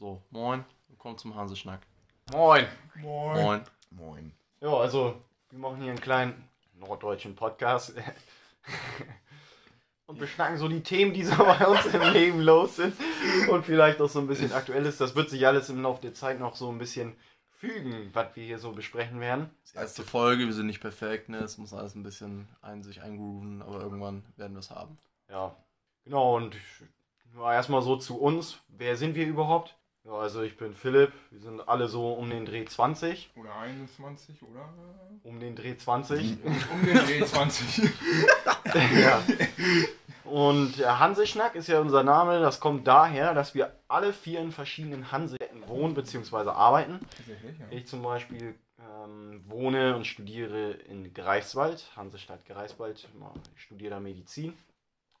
So, moin, willkommen zum Hanseschnack. Moin. Moin. Moin. Moin. Ja, also, wir machen hier einen kleinen norddeutschen Podcast. Und beschnacken so die Themen, die so bei uns im Leben los sind. Und vielleicht auch so ein bisschen aktuell ist. Das wird sich alles im Laufe der Zeit noch so ein bisschen fügen, was wir hier so besprechen werden. Erste Folge, wir sind nicht perfekt, ne? Es muss alles ein bisschen ein, sich eingrooven, aber irgendwann werden wir es haben. Ja, genau. Und erstmal so zu uns. Wer sind wir überhaupt? Ja, also ich bin Philipp. Wir sind alle so um den Dreh 20. Oder 21, oder? Um den Dreh 20. Um den Dreh 20. ja. Und der Hanseschnack ist ja unser Name. Das kommt daher, dass wir alle vier in verschiedenen Hansestädten wohnen bzw. arbeiten. Tatsächlich, ja. Ich zum Beispiel ähm, wohne und studiere in Greifswald, Hansestadt Greifswald. Ich studiere da Medizin.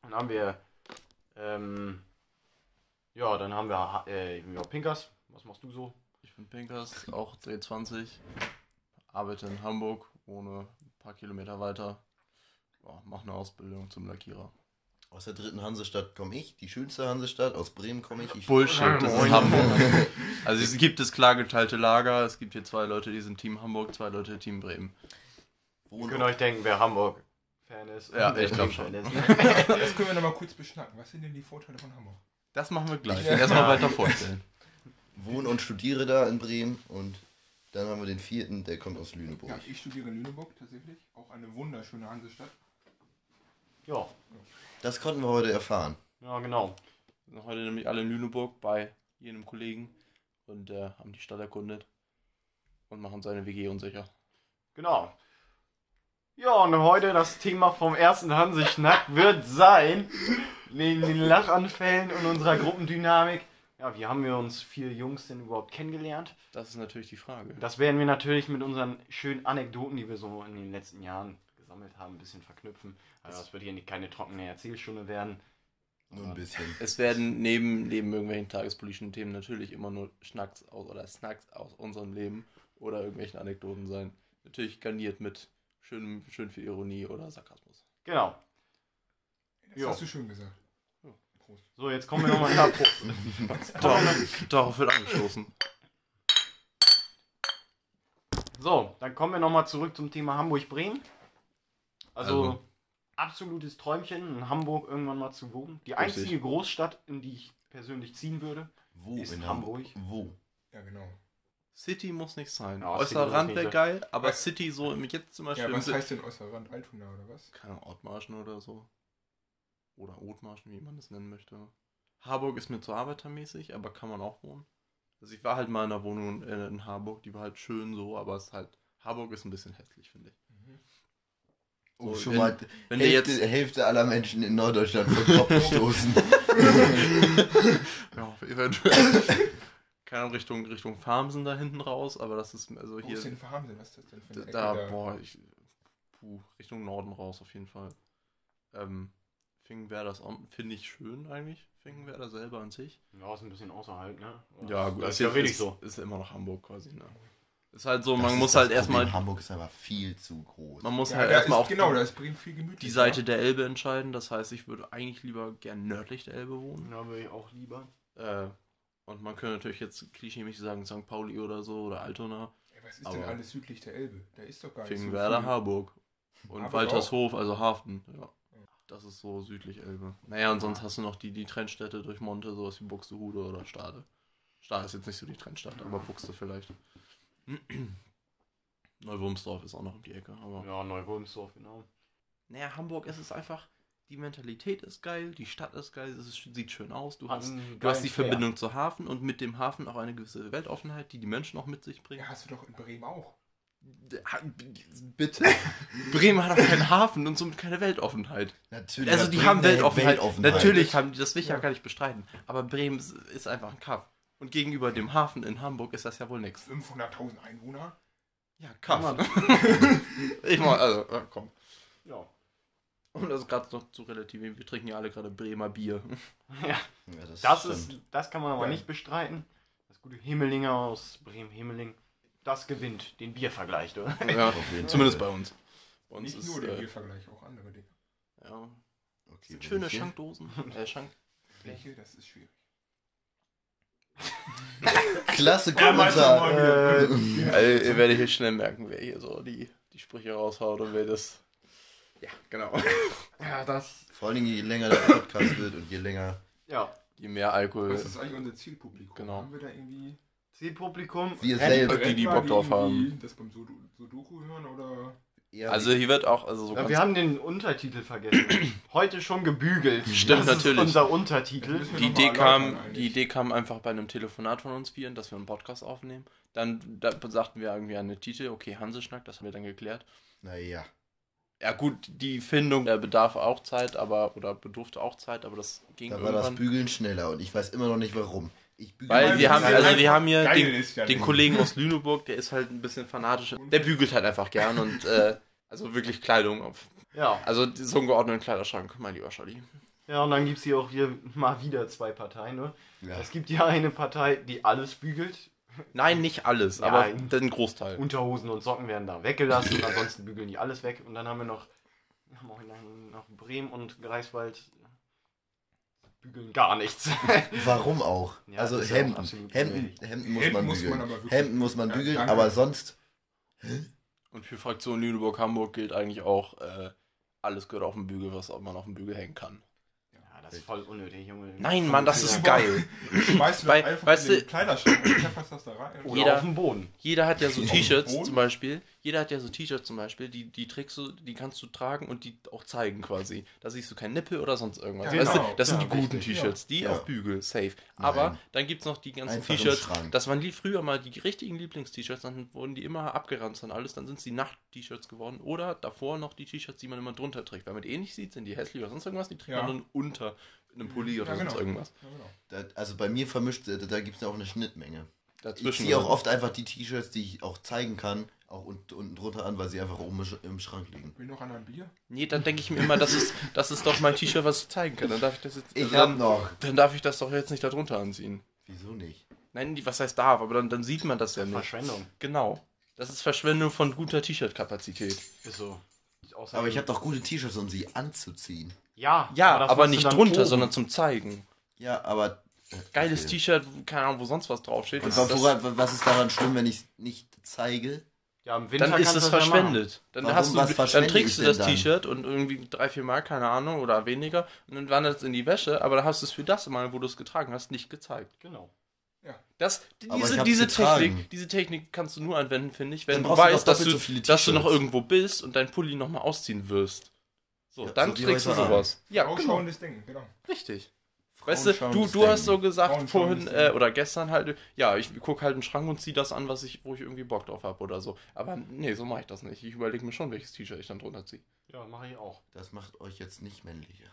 Dann haben wir, ähm, ja, dann haben wir äh, ja, Pinkers. Was machst du so? Ich bin Pinkers, auch D20, arbeite in Hamburg, wohne ein paar Kilometer weiter, ja, mache eine Ausbildung zum Lackierer. Aus der dritten Hansestadt komme ich, die schönste Hansestadt. Aus Bremen komme ich. ich Bullshit, das ist. Hamburg. Also es gibt es klar geteilte Lager, es gibt hier zwei Leute, die sind Team Hamburg, zwei Leute Team Bremen. Ihr könnt euch denken, wer Hamburg-Fan ist. Ja, ich glaub Bremen-Fan schon. ist, ne? Das können wir nochmal kurz beschnacken. Was sind denn die Vorteile von Hamburg? Das machen wir gleich. Ja. Erstmal weiter vorstellen. wohne und studiere da in Bremen. Und dann haben wir den vierten, der kommt aus Lüneburg. Ja, ich studiere in Lüneburg tatsächlich. Auch eine wunderschöne Hansestadt. ja, Das konnten wir heute erfahren. ja, genau. Wir sind heute nämlich alle in Lüneburg bei jenem Kollegen und äh, haben die Stadt erkundet und machen seine WG unsicher. Genau. Ja, und heute das Thema vom ersten Hanseschnack wird sein, neben den Lachanfällen und unserer Gruppendynamik, ja, wie haben wir uns vier Jungs denn überhaupt kennengelernt? Das ist natürlich die Frage. Das werden wir natürlich mit unseren schönen Anekdoten, die wir so in den letzten Jahren gesammelt haben, ein bisschen verknüpfen. Also das wird hier nicht keine trockene Erzählstunde werden. Nur ein bisschen. Es werden neben, neben irgendwelchen tagespolitischen Themen natürlich immer nur Schnacks aus oder Snacks aus unserem Leben oder irgendwelchen Anekdoten sein. Natürlich garniert mit schön, schön viel Ironie oder Sarkasmus. Genau. Das Jo. hast du schön gesagt. Ja. Prost. So, jetzt kommen wir nochmal Prost. Darauf, darauf wird angestoßen. So, dann kommen wir nochmal zurück zum Thema Hamburg-Bremen. Also, Also. absolutes Träumchen, in Hamburg irgendwann mal zu wohnen. Die Richtig. einzige Großstadt, in die ich persönlich ziehen würde. Wo Ist in Hamburg. Wo? Ja, genau. City muss nicht sein. Ja, City Äußerer muss Rand nicht wäre geil, aber Was- City so jetzt zum Beispiel. Ja, was heißt denn äußerer Rand Altona oder was? keine Ahnung, Ortmarschen oder so. Oder Otmarschen, wie man das nennen möchte. Harburg ist mir zu arbeitermäßig, aber kann man auch wohnen. Also ich war halt mal in einer Wohnung in, in Harburg, die war halt schön so, aber es ist halt, Harburg ist ein bisschen hässlich, finde ich. Oh, So, schon wenn- mal Wenn Hälfte, jetzt, Hälfte aller Menschen in Norddeutschland vom Kopf gestoßen. ja, eventuell, keine Ahnung, Richtung, Richtung Farmsen da hinten raus, aber das ist, also Wo ist hier, denn Verhamsen? Was ist das denn für eine Ecke da, da? boah, ich, puh, Richtung Norden raus auf jeden Fall. Ähm, Fingenwerder ist finde ich schön eigentlich, Fingenwerder selber an sich. Ja, ist ein bisschen außerhalb, ne? Ja, gut, das ist ja richtig ist, so. Ist immer noch Hamburg quasi, ne? Ist halt so, Das man muss halt erstmal. Hamburg ist aber viel zu groß. man muss ja, halt erstmal auch genau, da die, ist Bremen viel gemütlicher. die Seite der Elbe entscheiden. Das heißt, ich würde eigentlich lieber gern nördlich der Elbe wohnen. Ja, würde ich auch lieber. Äh, und man könnte natürlich jetzt klischeemäßig sagen, St. Pauli oder so oder Altona, Ey, was ist denn aber- alles südlich der Elbe? Da ist doch gar nicht Fingenwerder, so viel. Harburg. Und Waltershof, also Hafen, ja. Das ist so südlich Elbe. Naja, und sonst hast du noch die, die Trennstädte durch Monte, sowas wie Buxtehude oder Stade. Stade ist jetzt nicht so die Trennstadt, aber Buxte vielleicht. Neuwurmsdorf ist auch noch um die Ecke, aber. Ja, Neuwulmsdorf, genau. Naja, Hamburg ist es einfach, die Mentalität ist geil, die Stadt ist geil, es ist, sieht schön aus, du hast, du hast die. Verbindung zur Hafen und mit dem Hafen auch eine gewisse Weltoffenheit, die die Menschen auch mit sich bringen. Ja, hast du doch in Bremen auch. Bitte? Bremen hat auch keinen Hafen und somit keine Weltoffenheit. Natürlich Also die haben Weltoffenheit. Weltoffenheit. Natürlich haben die, das will ich ja Ja. gar nicht bestreiten. Aber Bremen ist, ist einfach ein Kaff. Und gegenüber dem Hafen in Hamburg ist das ja wohl nix. 500.000 Einwohner. Ja, Kann Kaff. man- ich mal, also, komm. Ja. Um das gerade noch zu relativieren, wir trinken ja alle gerade Bremer Bier. ja. Ja, Das, stimmt. ist, das kann man aber Ja. nicht bestreiten. Das gute Himmelinger aus Bremen-Himmeling, das gewinnt den Biervergleich, oder? ja, Auf jeden zumindest Fall. bei uns. Bei uns Nicht ist, nur der äh, Biervergleich, auch andere Dinge. ja, Okay, schöne welche? Schankdosen. Äh, Schank Welche? Das ist schwierig. Klasse Kommentar. wieder. Äh, Also, ihr werdet hier schnell merken, wer hier so die, die Sprüche raushaut und wer das. Ja, genau. ja, das. Vor allen Dingen, je länger der Podcast wird und je länger. Ja. Je mehr Alkohol. Was ist eigentlich unser Zielpublikum? Genau. Haben wir da irgendwie. Zielpublikum. Wir Red- selber. Die, die Bock drauf haben. Das beim Sudo- Sudoku hören oder. eher Also hier wird auch, also so Ja, wir haben den Untertitel vergessen. Heute schon gebügelt. Stimmt, das natürlich. Ist unser Untertitel. Wir die Idee kam, die Idee kam einfach bei einem Telefonat von uns vieren, dass wir einen Podcast aufnehmen. Dann da sagten wir irgendwie eine Titel, okay, Hanseschnack, das haben wir dann geklärt. Naja. Ja gut, die Findung, der bedarf auch Zeit, aber oder bedurfte auch Zeit, aber das ging Da war das. Bügeln schneller und ich weiß immer noch nicht warum. Ich bügel Weil wir haben, also wir haben hier geil den, ja den. Kollegen aus Lüneburg, der ist halt ein bisschen fanatisch. Der bügelt halt einfach gern und äh, also wirklich Kleidung auf. Ja. Also so einen geordneten Kleiderschrank, mein lieber Scholli. ja, und dann gibt es hier auch hier mal wieder zwei Parteien. Ne? Ja. Es gibt ja eine Partei, die alles bügelt. Nein, nicht alles, Ja, aber den Großteil. Unterhosen und Socken werden da weggelassen. und ansonsten bügeln die alles weg. Und dann haben wir noch, haben auch noch, noch Bremen und Greifswald. Bügeln gar nichts. Warum auch? Ja, also ja auch Hemden. Hemden. Hemden muss Hemden man muss bügeln. man aber wirklich- Hemden muss man Ja, bügeln, danke. aber sonst. Und für Fraktion Lüneburg-Hamburg gilt eigentlich auch, äh, alles gehört auf den Bügel, was man auf den Bügel hängen kann. Ja, das ist voll unnötig, Junge. Nein, Mann, das ist Ja. geil. Schmeißt du einfach weißt in du- den Kleiderschrank und pfefferst das da rein? Oder Jeder- auf dem Boden. Jeder hat ja so dem T-Shirts zum Beispiel. Jeder hat ja so T-Shirts zum Beispiel, die, die trägst du, die kannst du tragen und die auch zeigen quasi. Da siehst du kein Nippel oder sonst irgendwas. Ja, weißt genau. du, das sind Ja, die guten T-Shirts, die Ja. auf Bügel, safe. Aber Nein. dann gibt es noch die ganzen T-Shirts. Das waren die früher mal die richtigen Lieblings-T-Shirts, dann wurden die immer abgeranzt und alles, dann sind es die Nacht-T-Shirts geworden. Oder davor noch die T-Shirts, die man immer drunter trägt. Weil man die eh nicht sieht, sind die hässlich oder sonst irgendwas, die trägt Ja. man dann unter einem Pulli oder Ja, sonst genau. irgendwas. Ja, genau. Da, also bei mir vermischt, da, da gibt es ja auch eine Schnittmenge. Ich Dazwischen. ziehe auch oft einfach die T-Shirts, die ich auch zeigen kann, auch unten, unten drunter an, weil sie einfach oben im Schrank liegen. Will noch einer ein Bier? Nee, dann denke ich mir immer, das ist, das ist doch mein T-Shirt, was ich zeigen kann. Dann darf ich das jetzt. Ich also hab dann, noch. dann darf ich das doch jetzt nicht darunter anziehen. Wieso nicht? Nein, die, was heißt darf, aber dann, dann sieht man das ja nicht. Verschwendung. Genau. Das ist Verschwendung von guter T-Shirt-Kapazität. Ist so. Aber ich habe doch gute T-Shirts, um sie anzuziehen. Ja, Ja, aber, du nicht drunter, oben. sondern zum Zeigen. Ja, aber. Geiles Okay. T-Shirt, keine Ahnung, wo sonst was draufsteht. Und Das- wa- woran, was ist daran schlimm, wenn ich es nicht zeige? Ja, im Winter dann ist es das ja verschwendet. Dann, Warum, hast du, was dann trägst du das? T-Shirt und irgendwie drei, vier Mal, keine Ahnung, oder weniger. Und dann wandert es in die Wäsche, aber dann hast du es für das Mal, wo du es getragen hast, nicht gezeigt. Genau. Das, Aber diese, diese, getragen. Technik, diese Technik kannst du nur anwenden, finde ich, wenn Dann du weißt, dass du, so dass du noch irgendwo bist und deinen Pulli nochmal ausziehen wirst. So, Ja, dann so trägst du sowas. Ja, genau. Denken, genau. Richtig. Weißt du, du, du hast so gesagt vorhin äh, oder gestern halt, ja, ich gucke halt einen Schrank und ziehe das an, was ich, wo ich irgendwie Bock drauf habe oder so. Aber nee, so mache ich das nicht. Ich überlege mir schon, welches T-Shirt ich dann drunter ziehe. Ja, mache ich auch. Das macht euch jetzt nicht männlicher.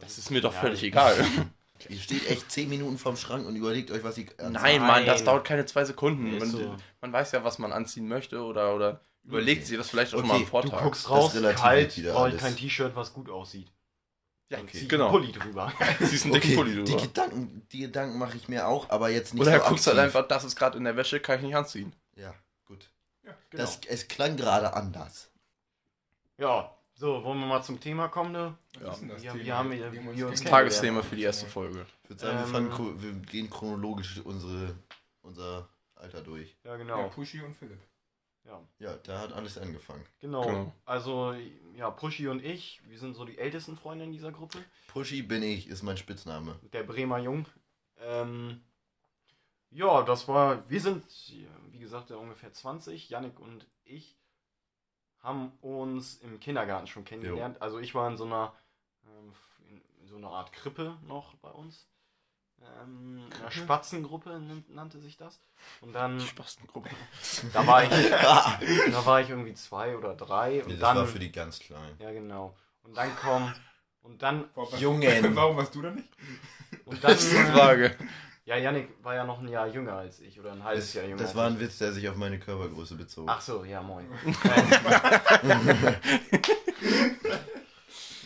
Das ist mir doch Ja, völlig egal. Ihr steht echt 10 Minuten vorm Schrank und überlegt euch, was ihr. Nein, Mann, das Nein. dauert keine zwei Sekunden. Man, so. man weiß ja, was man anziehen möchte oder, oder überlegt Okay. sich das vielleicht auch Okay, mal am du Du Vortag. guckst raus, kalt, brauche ich kein T-Shirt, was gut aussieht. Ja, ich genau. Pulli drüber. Siehst einen dicken Okay, Pulli die drüber. Gedanken, die Gedanken mache ich mir auch, aber jetzt nicht Oder so er guckst halt einfach, das ist gerade in der Wäsche, kann ich nicht anziehen. Ja, gut. Genau. Das, es klang gerade anders. Ja, so, wollen wir mal zum Thema kommen, ne? Was Ja. ist denn das Wir- Thema? wir haben- wir- wir. Tagesthema für die erste Folge. Ich würde sagen, wir, Ähm, fangen, chro- wir gehen chronologisch unsere, unser Alter durch. Ja, Ja, genau. Pushy und Philipp. Ja, Ja, da hat alles angefangen. genau. Genau. Also, ja, Pushy und ich, wir sind so die ältesten Freunde in dieser Gruppe. Pushy bin ich, ist mein Spitzname. Der Bremer Jung. Ähm, ja, das war, wir sind, wie gesagt, ungefähr 20. Yannick und ich haben uns im Kindergarten schon kennengelernt. Also ich war in so einer, ähm, in so einer Art Krippe noch bei uns. Ähm, eine Spatzengruppe nan- nannte sich das. Und dann, Die Spastengruppe. da war ich, da war ich irgendwie zwei oder drei. Und Nee, das dann, war für die ganz Kleinen. ja genau. Und dann kommt, und dann, Warum Jungen. Warum warst du da nicht? und dann, Das ist die Frage. Ja, Yannick war ja noch ein Jahr jünger als ich oder ein halbes Das, Jahr jünger. das war ein Witz, der sich auf meine Körpergröße bezog. Ach so, ja, moin.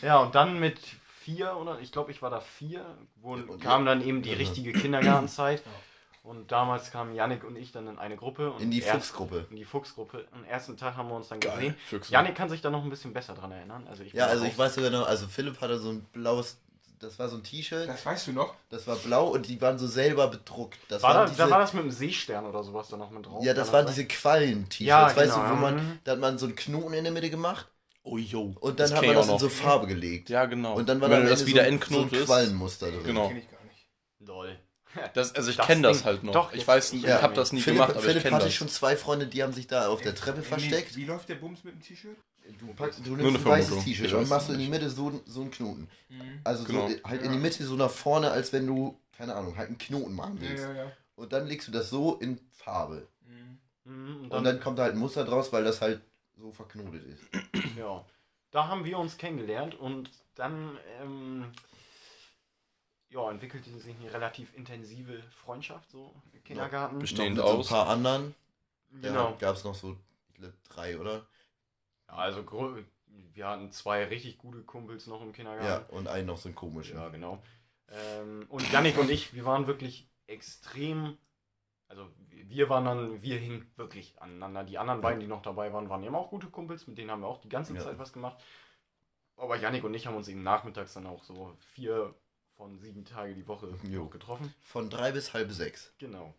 ja, und dann mit vier, oder ich glaube, ich war da vier, wo Ja, und kam dann eben die Ja. richtige Kindergartenzeit. Und damals kamen Yannick und ich dann in eine Gruppe. Und In die erst- Fuchsgruppe. In die Fuchsgruppe. Am ersten Tag haben wir uns dann Geil. gesehen. Füchse. Yannick kann sich da noch ein bisschen besser dran erinnern. Also ich Ja, also ich weiß sogar noch, also Philipp hatte so ein blaues das war so ein T-Shirt, Das weißt du noch? das war blau und die waren so selber bedruckt. Das War waren da, diese, da war das mit dem Seestern oder sowas da noch mit drauf? ja, das waren diese Quallen-T-Shirts, Ja, weißt genau, du, wo ja. man, da hat man so einen Knoten in der Mitte gemacht Oh, yo. und Das dann hat kenn man ich das auch in so. Farbe gelegt. Ja, genau. Und dann war Wenn da du das wieder so, so ein. Quallenmuster drin. Genau. Kenn ich gar nicht. Lol. Das, also ich Das kenne das halt noch. doch, ich weiß, ich ja, habe das nie Philipp, gemacht, aber Philipp ich kenne hatte das. schon zwei Freunde, die haben sich da auf der Treppe Wie- versteckt. Wie läuft der Bums mit dem T-Shirt? Du, packst, du nimmst ein weißes. T-Shirt Ich und machst in die nicht. Mitte so, so einen Knoten. Mhm. Also Genau. so, halt in Ja. die Mitte so nach vorne, als wenn du, keine Ahnung, halt einen Knoten machen willst. ja, ja. Und dann legst du das so in Farbe. Mhm. Mhm, Und dann kommt da halt ein Muster draus, weil das halt so verknotet ist. Ja, da haben wir uns kennengelernt und dann ähm, ja, entwickelte sich eine relativ intensive Freundschaft so im Kindergarten. Best- Stehend Noch mit so aus. ein paar anderen. Genau. gab es noch so drei, oder? Ja, also wir hatten zwei richtig gute Kumpels noch im Ja, Kindergarten. und einen noch so einen komischen. Ja, genau. Ähm, und Yannick und ich, wir waren wirklich extrem. Also wir waren dann, wir hingen wirklich aneinander. Die anderen beiden, die noch dabei waren, waren immer auch gute Kumpels, mit denen haben wir auch die ganze Ja. Zeit was gemacht. Aber Yannick und ich haben uns eben nachmittags dann auch so vier von sieben Tage die Woche Jo. getroffen. Von drei bis halb sechs. Genau.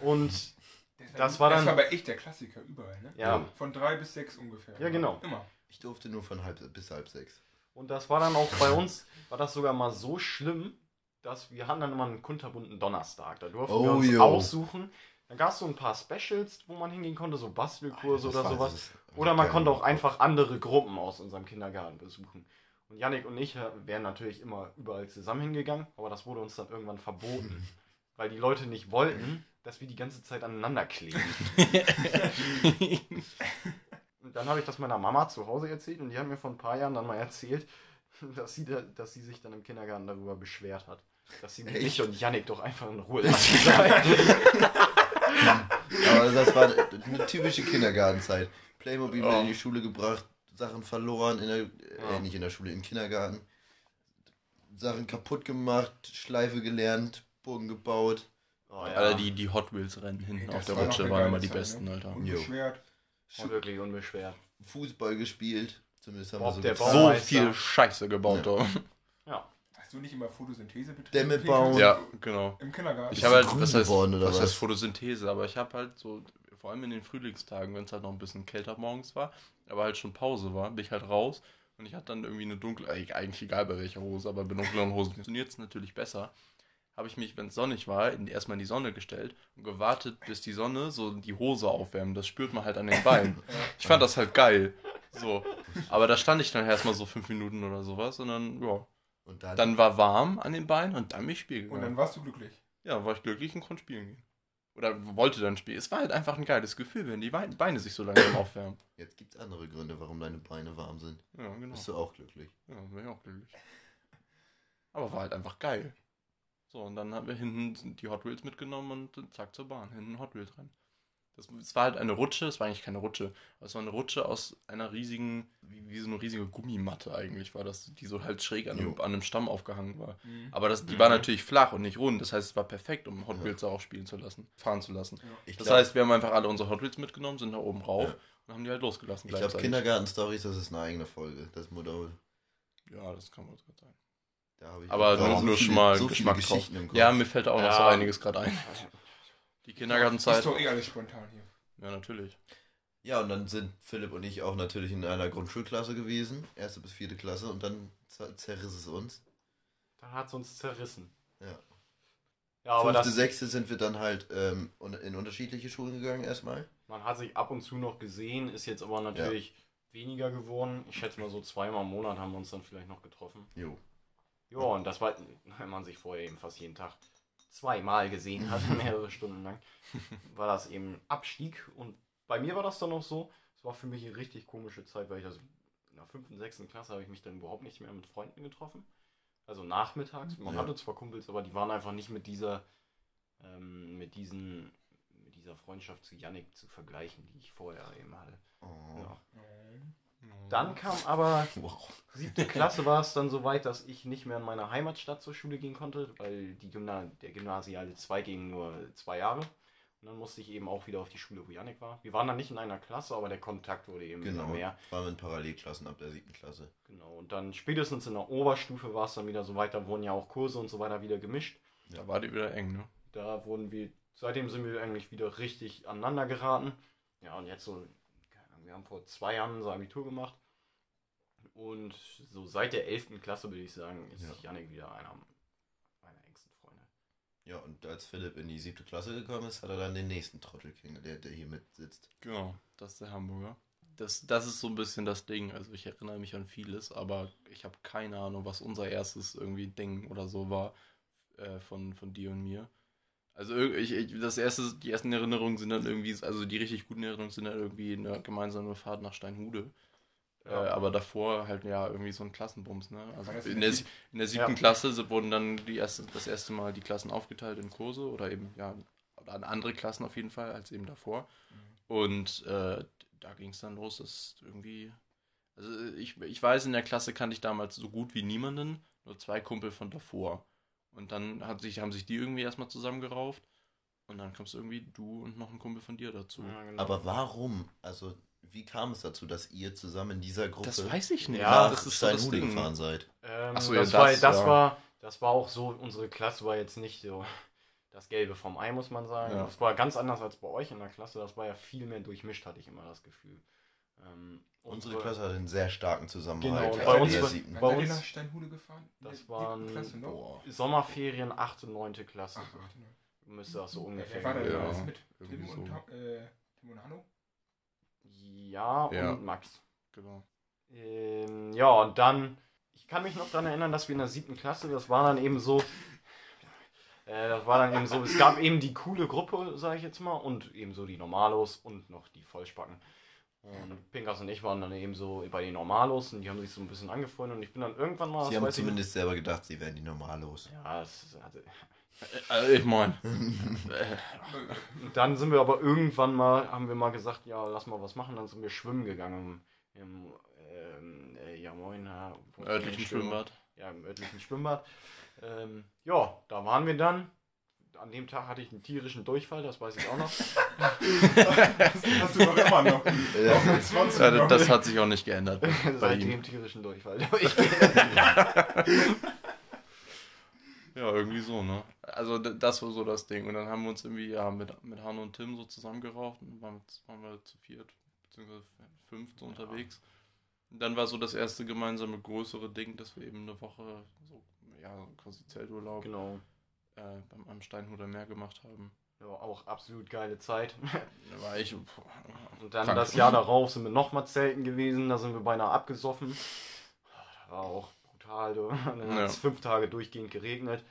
Und Das, Das war dann- Das war aber echt der Klassiker überall, ne? ja, Von drei bis sechs ungefähr. Ja, genau. Immer. Ich durfte nur von halb bis halb sechs. und das war dann auch bei uns, war das sogar mal so schlimm, dass wir hatten dann immer einen kunterbunten Donnerstag. Da durften wir Oh, uns jo. aussuchen. Dann gab es so ein paar Specials, wo man hingehen konnte, so Bastelkurse Das oder sowas. Oder man konnte auch einfach andere Gruppen aus unserem Kindergarten besuchen. Und Yannick und ich äh, wären natürlich immer überall zusammen hingegangen, aber das wurde uns dann irgendwann verboten, weil die Leute nicht wollten, dass wir die ganze Zeit aneinander kleben. Und dann habe ich das meiner Mama zu Hause erzählt und die hat mir vor ein paar Jahren dann mal erzählt, dass sie, da, dass sie sich dann im Kindergarten darüber beschwert hat. Dass sie mich und Yannick doch einfach in Ruhe lassen. Aber das war eine typische Kindergartenzeit. Playmobil Ja. in die Schule gebracht, Sachen verloren, in der, Ja. äh, nicht in der Schule, im Kindergarten. Sachen kaputt gemacht, Schleife gelernt, Burgen gebaut. Oh, ja. Alter, die, die Hot Wheels rennen hinten Ey, auf das der Rutsche waren immer die Zeit, besten, ne? Alter. Unbeschwert. Und wirklich unbeschwert. Fußball gespielt. Zumindest haben Bob, wir so. So viel Scheiße gebaut Ja. da. Ja. Du nicht immer Photosynthese betrieben? Dämme bauen. Ja, genau. Im Kindergarten. Ich habe halt, grün was heißt, geworden, oder was was? heißt Photosynthese, aber ich habe halt so, vor allem in den Frühlingstagen, wenn es halt noch ein bisschen kälter morgens war, aber halt schon Pause war, bin ich halt raus und ich hatte dann irgendwie eine dunkle, äh, eigentlich egal bei welcher Hose, aber bei dunkleren Hosen funktioniert es natürlich besser. Habe ich mich, wenn es sonnig war, in, erstmal in die Sonne gestellt und gewartet, bis die Sonne so die Hose aufwärmt. Das spürt man halt an den Beinen. Ich fand das halt geil. So. Aber da stand ich dann erstmal so fünf Minuten oder sowas und dann, ja. Und dann, Dann war warm an den Beinen und dann bin ich spielen Und gegangen. dann warst du glücklich. Ja, war ich glücklich und konnte spielen gehen. Oder wollte dann spielen. Es war halt einfach ein geiles Gefühl, wenn die Beine sich so langsam aufwärmen. jetzt gibt es andere Gründe, warum deine Beine warm sind. Ja, genau. Bist du auch glücklich. Ja, bin ich auch glücklich. Aber war halt einfach geil. So, und dann haben wir hinten die Hot Wheels mitgenommen und zack zur Bahn. Hinten Hot Wheels rein. Das, es war halt eine Rutsche, es war eigentlich keine Rutsche, aber es war eine Rutsche aus einer riesigen, wie, wie so eine riesige Gummimatte eigentlich war das, die so halt schräg an einem, an einem Stamm aufgehangen war. Mhm. Aber das, die Mhm. war natürlich flach und nicht rund, das heißt, es war perfekt, um Hot Ja. Wheels da auch spielen zu lassen, fahren zu lassen. Ich Das glaub- heißt, wir haben einfach alle unsere Hot Wheels mitgenommen, sind da oben rauf Ja. und haben die halt losgelassen. ich glaube. Kindergarten-Stories, das ist eine eigene Folge. Das Modell. Ja, das kann wohl so sein. Da habe ich Aber nur, so nur schon mal so Geschmack drauf. Ja, mir fällt da auch noch so Ja. einiges gerade ein. Die Kindergartenzeit. Ist doch eh alles spontan hier. Ja, natürlich. Ja, und dann sind Philipp und ich auch natürlich in einer Grundschulklasse gewesen, erste bis vierte Klasse, und dann zer- zerriss es uns. Dann hat es uns zerrissen. Ja. Ja, aber Fünfte, das, sechste sind wir dann halt ähm, in unterschiedliche Schulen gegangen erstmal. man hat sich ab und zu noch gesehen, ist jetzt aber natürlich weniger geworden. Ich schätze mal so zweimal im Monat haben wir uns dann vielleicht noch getroffen. Jo. Ja, und das war, wenn man sich vorher eben fast jeden Tag zweimal gesehen hat, mehrere Stunden lang, war das eben Abstieg. Und bei mir war das dann auch so, es war für mich eine richtig komische Zeit, weil ich das in der fünften, sechsten Klasse habe ich mich dann überhaupt nicht mehr mit Freunden getroffen. Also nachmittags. Man Ja. hatte zwar Kumpels, aber die waren einfach nicht mit dieser, ähm, mit diesen, mit dieser Freundschaft zu Yannick zu vergleichen, die ich vorher eben hatte. Oh. Ja. Dann kam aber Wow. siebte Klasse war es dann so weit, dass ich nicht mehr in meiner Heimatstadt zur Schule gehen konnte, weil die Gymna der gymnasiale Zweig ging nur zwei Jahre. Und dann musste ich eben auch wieder auf die Schule, wo Yannick war. Wir waren dann nicht in einer Klasse, aber der Kontakt wurde eben Genau. wieder mehr. Waren in Parallelklassen ab der siebten Klasse. Genau. Und dann spätestens in der Oberstufe war es dann wieder so weiter, wurden ja auch Kurse und so weiter wieder gemischt. Da war die wieder eng, ne? Da wurden wir, seitdem sind wir eigentlich wieder richtig aneinander geraten. Ja, und jetzt so, wir haben vor zwei Jahren unser Abitur gemacht. Und so seit der 11. Klasse würde ich sagen, ist Ja. Yannick wieder einer meiner engsten Freunde. Ja, und als Philipp in die siebte Klasse gekommen ist, hat er dann den nächsten Trottel kennengelernt, der hier mit sitzt. Genau, das ist der Hamburger. Das, das ist so ein bisschen das Ding. Also ich erinnere mich an vieles, aber ich habe keine Ahnung, was unser erstes irgendwie Ding oder so war äh, von, von dir und mir. Also ich, ich, das erste, die ersten Erinnerungen sind dann irgendwie, also die richtig guten Erinnerungen sind dann irgendwie eine gemeinsame Fahrt nach Steinhude. Ja. Äh, aber davor halt ja irgendwie so ein Klassenbums, ne? Also in der, in der siebten Ja. Klasse so wurden dann die erste, das erste Mal die Klassen aufgeteilt in Kurse oder eben, ja, oder an andere Klassen auf jeden Fall als eben davor. Und äh, da ging es dann los, dass irgendwie. Also ich, ich weiß, in der Klasse kannte ich damals so gut wie niemanden, nur zwei Kumpel von davor. Und dann hat sich, haben sich die irgendwie erstmal zusammengerauft. Und dann kommst irgendwie du und noch ein Kumpel von dir dazu. Ja, genau. Aber warum? Also, wie kam es dazu, dass ihr zusammen in dieser Gruppe Das weiß ich nicht. Ja, nach das ist so das Ding. gefahren seid? Ähm, Ach so, ja, das, war, das, das, ja. war, das war auch so, unsere Klasse war jetzt nicht so das Gelbe vom Ei, muss man sagen. Ja. Das war ganz anders als bei euch in der Klasse. Das war ja viel mehr durchmischt, hatte ich immer das Gefühl. Ähm, Unsere Klasse hat einen sehr starken Zusammenhalt. Genau, bei der uns Bei ihr uns- nach Steinhude gefahren? Das waren- Klasse? Boah. Sommerferien 8. und 9. Klasse. Ach, achte, neunte. Müsste das so ungefähr war da Ja, damals mit? Tim und, so. Äh, Tim und Hanno? Ja, Ja. und Max. Genau. Ähm, ja, und dann, ich kann mich noch daran erinnern, dass wir in der siebten Klasse, das war dann eben so, äh, das war dann eben so, es gab eben die coole Gruppe, sage ich jetzt mal, und eben so die Normalos und noch die Vollspacken. Und Pinkas und ich waren dann eben so bei den Normalos und die haben sich so ein bisschen angefreundet und ich bin dann irgendwann mal, Sie haben weiß ich zumindest selber gedacht, sie wären die Normalos. ja, es hatte, Also ich meine. Dann sind wir aber irgendwann mal, haben wir mal gesagt, ja, lass mal was machen. Dann sind wir schwimmen gegangen im, ähm, äh, ja moin, ja, wo- örtlichen Schwimmbad. Ja, im örtlichen Schwimmbad. Ähm, ja, da waren wir dann. An dem Tag hatte ich einen tierischen Durchfall, das weiß ich auch noch. Hast du doch immer noch. Ja. Auch mit 20 Ja, noch. das hat sich auch nicht geändert. Seit dem tierischen Durchfall. Ja, irgendwie so, ne? Also das war so das Ding. Und dann haben wir uns irgendwie ja mit, mit Hanno und Tim so zusammengerauft und waren, waren wir zu viert, beziehungsweise fünf so unterwegs. Und dann war so das erste gemeinsame größere Ding, dass wir eben eine Woche so, ja, quasi Zelturlaub genau. Äh, beim, am Steinhuder Meer gemacht haben. Ja, auch absolut geile Zeit. Da war ich. Und dann Krank. das Jahr darauf sind wir nochmal zelten gewesen, da sind wir beinahe abgesoffen. Das war auch brutal. Du. Dann hat es Ja. fünf Tage durchgehend geregnet.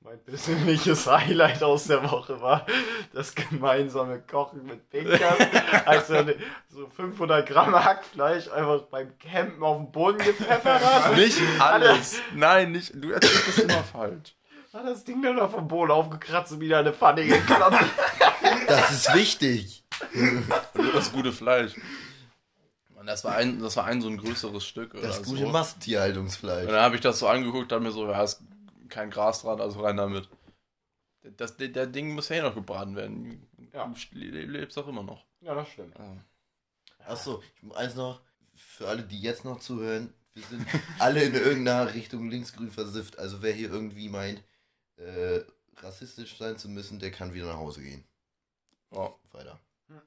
Mein persönliches Highlight aus der Woche war das gemeinsame Kochen mit Pinkers, als er so 500 Gramm Hackfleisch einfach beim Campen auf den Boden gepfeffert hat. Nicht alles! Nein, nicht. Du erzählst das immer falsch. Hat das Ding dann noch vom Boden aufgekratzt und wieder in eine Pfanne geklappt. Das ist wichtig. Das gute Fleisch. Und das war ein, das war ein so ein größeres Stück. Oder Das gute so. Und Massentierhaltungsfleisch. dann habe ich das so angeguckt, dann mir so, ja, ist kein Gras dran, also rein damit. Das, der, der Ding muss ja eh noch gebraten werden. Ja. Du le- lebst auch immer noch. Ja, das stimmt. Achso, ich muss eins noch, für alle, die jetzt noch zuhören, wir sind alle in irgendeiner Richtung linksgrün versifft. Also wer hier irgendwie meint, äh, rassistisch sein zu müssen, der kann wieder nach Hause gehen. Ja. Weiter.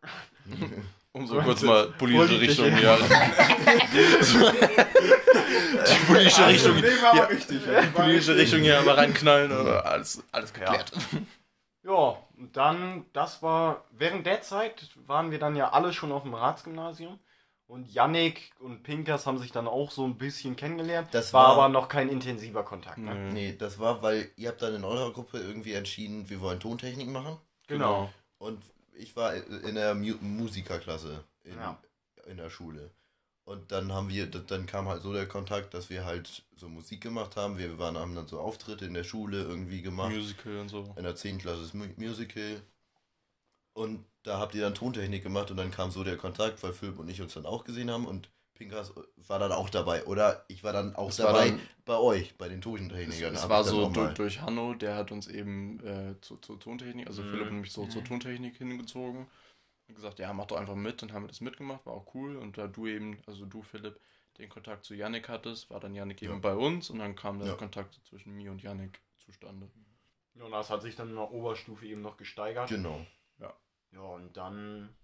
Um so kurz mal politische Politische- Richtung hier. Die politische Richtung, Also, war ja, ja. Die politische. Richtung hier aber reinknallen. aber Alles, alles geklärt. Ja, und dann, das war, während der Zeit waren wir dann ja alle schon auf dem Ratsgymnasium. Und Yannick und Pinkers haben sich dann auch so ein bisschen kennengelernt. Das war, war- aber noch kein intensiver Kontakt. Ne? Nee. Nee, das war, weil ihr habt dann in eurer Gruppe irgendwie entschieden, wir wollen Tontechnik machen. Genau. Und ich war in der Mu Musikerklasse in, Ja. in der Schule. Und dann haben wir, dann kam halt so der Kontakt, dass wir halt so Musik gemacht haben. Wir waren, haben dann so Auftritte in der Schule irgendwie gemacht. Musical und so. In der 10. Klasse das Mu Musical. Und da habt ihr dann Tontechnik gemacht und dann kam so der Kontakt, weil Philipp und ich uns dann auch gesehen haben und Pinkas war dann auch dabei. Oder ich war dann auch Es dabei dann- bei euch, bei den Es, Tontechnikern. es Hab war so durch, durch Hanno, der hat uns eben äh, zu- zur Tontechnik, also Mhm. Philipp und mich so zur Mhm. Tontechnik hingezogen und gesagt, ja, mach doch einfach mit. Dann haben wir das mitgemacht, war auch cool. Und da du eben, also du Philipp, den Kontakt zu Yannick hattest, war dann Yannick eben Ja. bei uns und dann kam der Ja. Kontakt zwischen mir und Yannick zustande. Ja, und das hat sich dann in der Oberstufe eben noch gesteigert. Genau. Ja, und dann.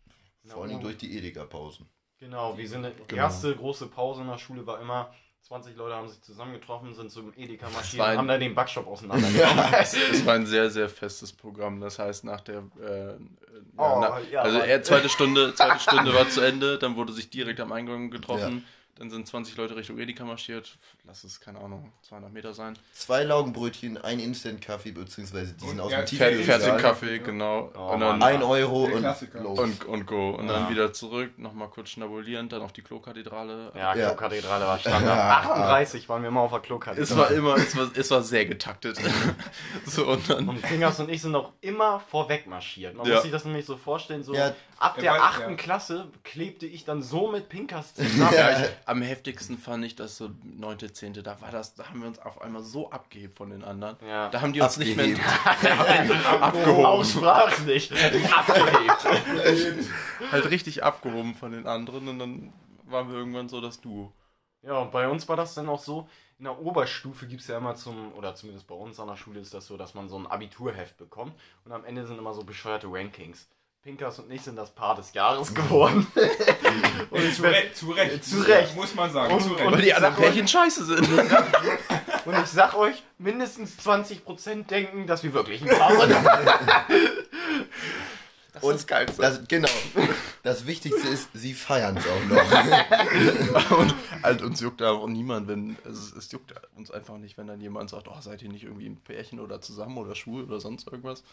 Vor allem durch die Edeka-Pausen. Genau, wir sind. Die Genau. erste große Pause in der Schule war immer. 20 Leute haben sich zusammengetroffen, sind zum Edeka marschiert und haben da den Backshop auseinandergenommen. Es war ein sehr, sehr festes Programm. Das heißt, nach der. Äh, äh, ja, Oh, na, ja, also Mann. er, zweite Stunde, zweite Stunde war zu Ende, dann wurde sich direkt am Eingang getroffen. Dann sind 20 Leute Richtung Edeka marschiert. Lass es, keine Ahnung, 200 Meter sein. Zwei Laugenbrötchen, ein Instant-Kaffee, beziehungsweise diesen Und aus ja, dem Fer- Fertig, Kaffee, genau. Oh, und dann. Ein Euro und los. und, und go. Und dann Ja. wieder zurück, nochmal kurz schnabulieren, dann auf die Klokathedrale. Ja, Ja. Klokathedrale war Standard. 38 waren wir immer auf der Es Klokathedrale. war immer, es war, es war sehr getaktet. so, und dann. Und Fingers und ich sind auch immer vorweg marschiert. Man Ja. muss sich das nämlich so vorstellen, so Ja. ab der weil- 8. ja. Klasse klebte ich dann so mit Pinkas zusammen. Ja, am heftigsten fand ich das so 9., 10. Da war das, da haben wir uns auf einmal so abgehebt von den anderen. Ja. Da haben die uns nicht mehr Abgehebt. abgehoben. Aussprachlich. Abgehebt. Halt richtig abgehoben von den anderen und dann waren wir irgendwann so das Duo. Ja, und bei uns war das dann auch so, in der Oberstufe gibt es ja immer zum, oder zumindest bei uns an der Schule ist das so, dass man so ein Abiturheft bekommt und am Ende sind immer so bescheuerte Rankings. Pinkas und ich sind das Paar des Jahres geworden. und ich zu, Recht, zu Recht. Zu Recht. Muss man sagen, Und- zu und- Recht. Weil die anderen Pärchen scheiße sind. Und ich sag euch, mindestens 20% denken, dass wir wirklich ein Paar sind. Das Und ist das Geilste. Das, genau. Das Wichtigste ist, sie feiern es auch noch. und halt, uns juckt da auch niemand, wenn, also es juckt uns einfach nicht, wenn dann jemand sagt, oh, seid ihr nicht irgendwie ein Pärchen oder zusammen oder schwul oder sonst irgendwas.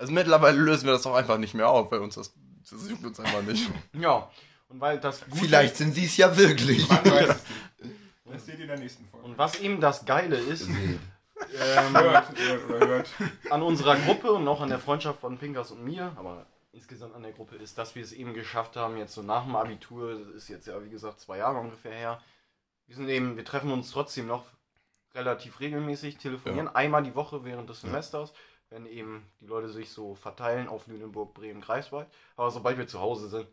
Also mittlerweile lösen wir das auch einfach nicht mehr auf, weil uns das, das juckt uns einfach nicht. ja, und weil das Gute, Vielleicht sind sie es ja wirklich. Man weiß es nicht. Das seht ihr in der nächsten Folge. und was eben das Geile ist, ähm, hört, hört hört. an unserer Gruppe und auch an der Freundschaft von Pinkas und mir, aber insgesamt an der Gruppe ist, dass wir es eben geschafft haben, jetzt so nach dem Abitur, das ist jetzt ja wie gesagt zwei Jahre ungefähr her, wir sind eben, wir treffen uns trotzdem noch relativ regelmäßig, telefonieren einmal die Woche während des Ja. Wenn eben die Leute sich so verteilen auf Lüneburg, Bremen, Greifswald. Aber sobald wir zu Hause sind,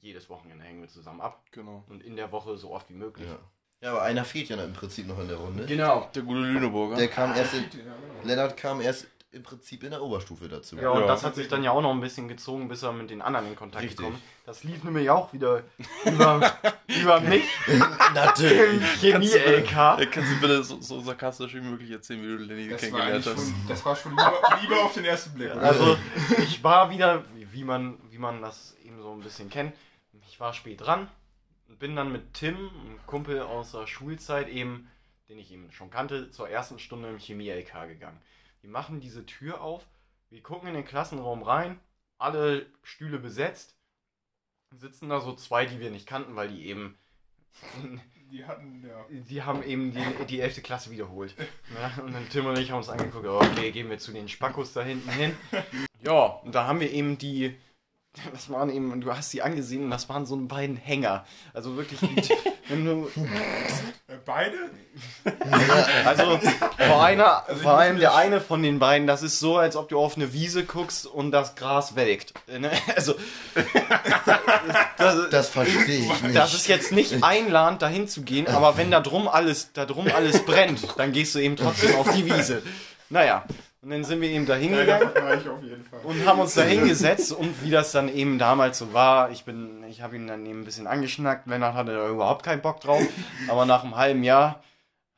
jedes Wochenende hängen wir zusammen ab Genau. und in der Woche so oft wie möglich. Ja. ja, aber einer fehlt ja im Prinzip noch in der Runde. Genau. Der gute Lüneburger. Der kam erst in, genau. Lennart kam erst im Prinzip in der Oberstufe dazu. Ja, und Ja. das hat sich dann ja auch noch ein bisschen gezogen, bis er mit den anderen in Kontakt Richtig. gekommen ist. Das lief nämlich auch wieder über, über mich Natürlich. Chemie-LK. Ja, kannst du bitte so, so sarkastisch wie möglich erzählen, wie du Lenny Das kennengelernt hast? schon, das war schon Liebe, Liebe auf den ersten Blick. Also ich war wieder, wie- wie man, wie man das eben so ein bisschen kennt, ich war spät dran und bin dann mit Tim, einem Kumpel aus der Schulzeit eben, den ich eben schon kannte, zur ersten Stunde im Chemie-LK gegangen. Wir machen diese Tür auf, wir gucken in den Klassenraum rein, alle Stühle besetzt, sitzen da so zwei, die wir nicht kannten, weil die eben Die hatten, ja. die haben eben die, die 11. Klasse wiederholt. Ja, und dann Tim und ich haben uns angeguckt, okay, gehen wir zu den Spackos da hinten hin. Ja, und da haben wir eben die, das waren eben, du hast sie angesehen und das waren so beiden Hänger. Also wirklich, die, wenn du, Äh, Beide? also vor einer, Also vor allem der das- eine von den beiden, das ist so, als ob du auf eine Wiese guckst und das Gras welkt. Ne? Also, das, Das verstehe ich nicht. Das ist jetzt nicht einladend, dahin zu gehen, aber wenn da drum alles, da drum alles brennt, dann gehst du eben trotzdem auf die Wiese. Naja, und dann sind wir eben da hingegangen das war ich auf jeden Fall. und haben uns da hingesetzt und wie das dann eben damals so war, ich bin, ich habe ihn dann eben ein bisschen angeschnackt, Lennart hatte da überhaupt keinen Bock drauf, aber nach einem halben Jahr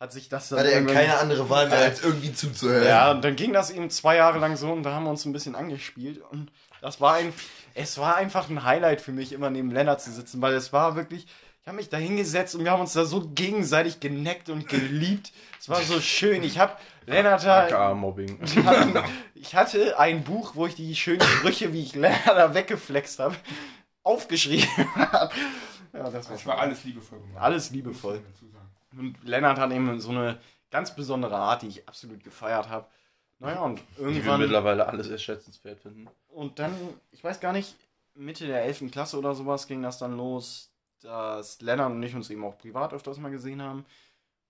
hat sich das dann Hatte er keine andere Wahl mehr, als irgendwie zuzuhören. ja, und dann ging das eben zwei Jahre lang so und da haben wir uns ein bisschen angespielt und das war ein, es war einfach ein Highlight für mich, immer neben Lennart zu sitzen, weil es war wirklich, ich habe mich da hingesetzt und wir haben uns da so gegenseitig geneckt und geliebt. Es war so schön. Ich habe Lennart da, AKA-Mobbing. ich hatte ein Buch, wo ich die schönen Sprüche, wie ich Lennart da weggeflext habe, aufgeschrieben habe. Ja, das war, Das war alles liebevoll gemacht. Alles liebevoll. Und Lennart hat eben so eine ganz besondere Art, die ich absolut gefeiert habe. Naja, und Die wir irgendwann. mittlerweile alles erschätzenswert finden. Und dann, ich weiß gar nicht, Mitte der 11. Klasse oder sowas ging das dann los. Dass Lennart und ich uns eben auch privat öfters mal gesehen haben.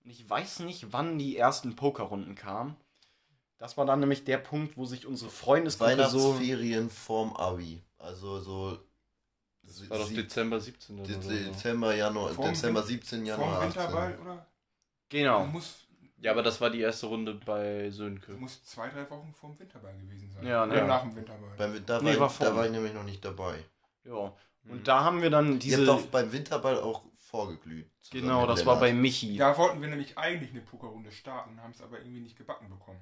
Und ich weiß nicht, wann die ersten Pokerrunden kamen. Das war dann nämlich der Punkt, wo sich unsere Freundesgruppe so. Weihnachtsferien vorm Abi. Also so. Das war doch Dezember 17. oder De- so. Dezember, Januar, Vorm Dezember Win- 17, Vorm Januar 18. Winterball, oder? Genau. Du Ja, aber das war die erste Runde bei du Sönke. musst zwei, drei Wochen vorm Winterball gewesen sein. Ja, ne? Oder Ja. nach dem Winterball. Beim, da, Nee, war war ich, da war ich nämlich noch nicht dabei. Ja. Mhm. Und da haben wir dann Ihr diese. habt doch beim Winterball auch vorgeglüht. genau, das war bei Lennart. Michi. Da wollten wir nämlich eigentlich eine Pokerrunde starten, haben es aber irgendwie nicht gebacken bekommen.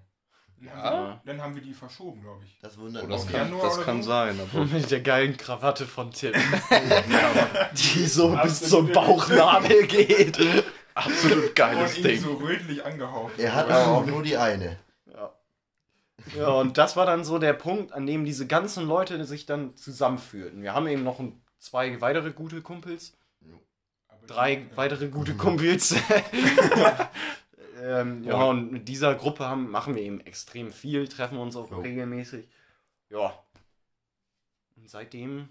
Dann, Ja? haben, wir, dann haben wir die verschoben, glaube ich. Das wundert Oh, das kann, Januar das kann so? sein, aber. Mit der geilen Krawatte von Tim. Die so bis zum Bauchnabel geht. Absolut geiles Und ihn Ding. so rötlich angehaucht. Er hat aber auch nur die eine. Ja. ja, und das war dann so der Punkt, an dem diese ganzen Leute sich dann zusammenfühlten. Wir haben eben noch ein, zwei weitere gute Kumpels, Aber drei weitere gute Kumpels. ähm, ja, und mit dieser Gruppe haben, machen wir eben extrem viel, treffen uns auch Jo. regelmäßig. Ja. Und seitdem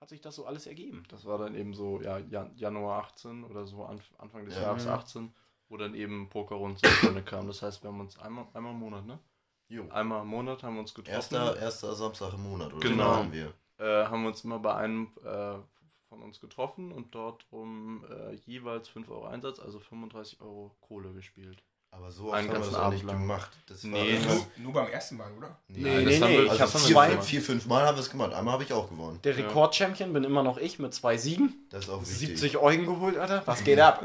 hat sich das so alles ergeben. Das war dann eben so, ja, Jan Januar 18 oder so, Anf Anfang des Ja. Jahres Mhm. 18, wo dann eben Pokerrunden zustande kam. Das heißt, wir haben uns einmal, einmal im Monat, ne? Jo. Einmal im Monat haben wir uns getroffen. Erster, erster Samstag im Monat, oder? Genau. so haben wir. Äh, haben wir uns immer bei einem äh, von uns getroffen und dort um äh, jeweils 5 Euro Einsatz, also 35 Euro Kohle gespielt. Aber so oft Einen haben wir das auch nicht lang. gemacht. Das Nee, Nur, nur beim ersten Mal, oder? Nee, das nee, haben nee, wir- ich also haben vier, zwei- vier, fünf Mal haben wir es gemacht. Einmal habe ich auch gewonnen. Der Ja. Rekordchampion bin immer noch ich mit zwei Siegen. Das ist auch wichtig. 70 Eugen geholt, Alter. Was geht ab?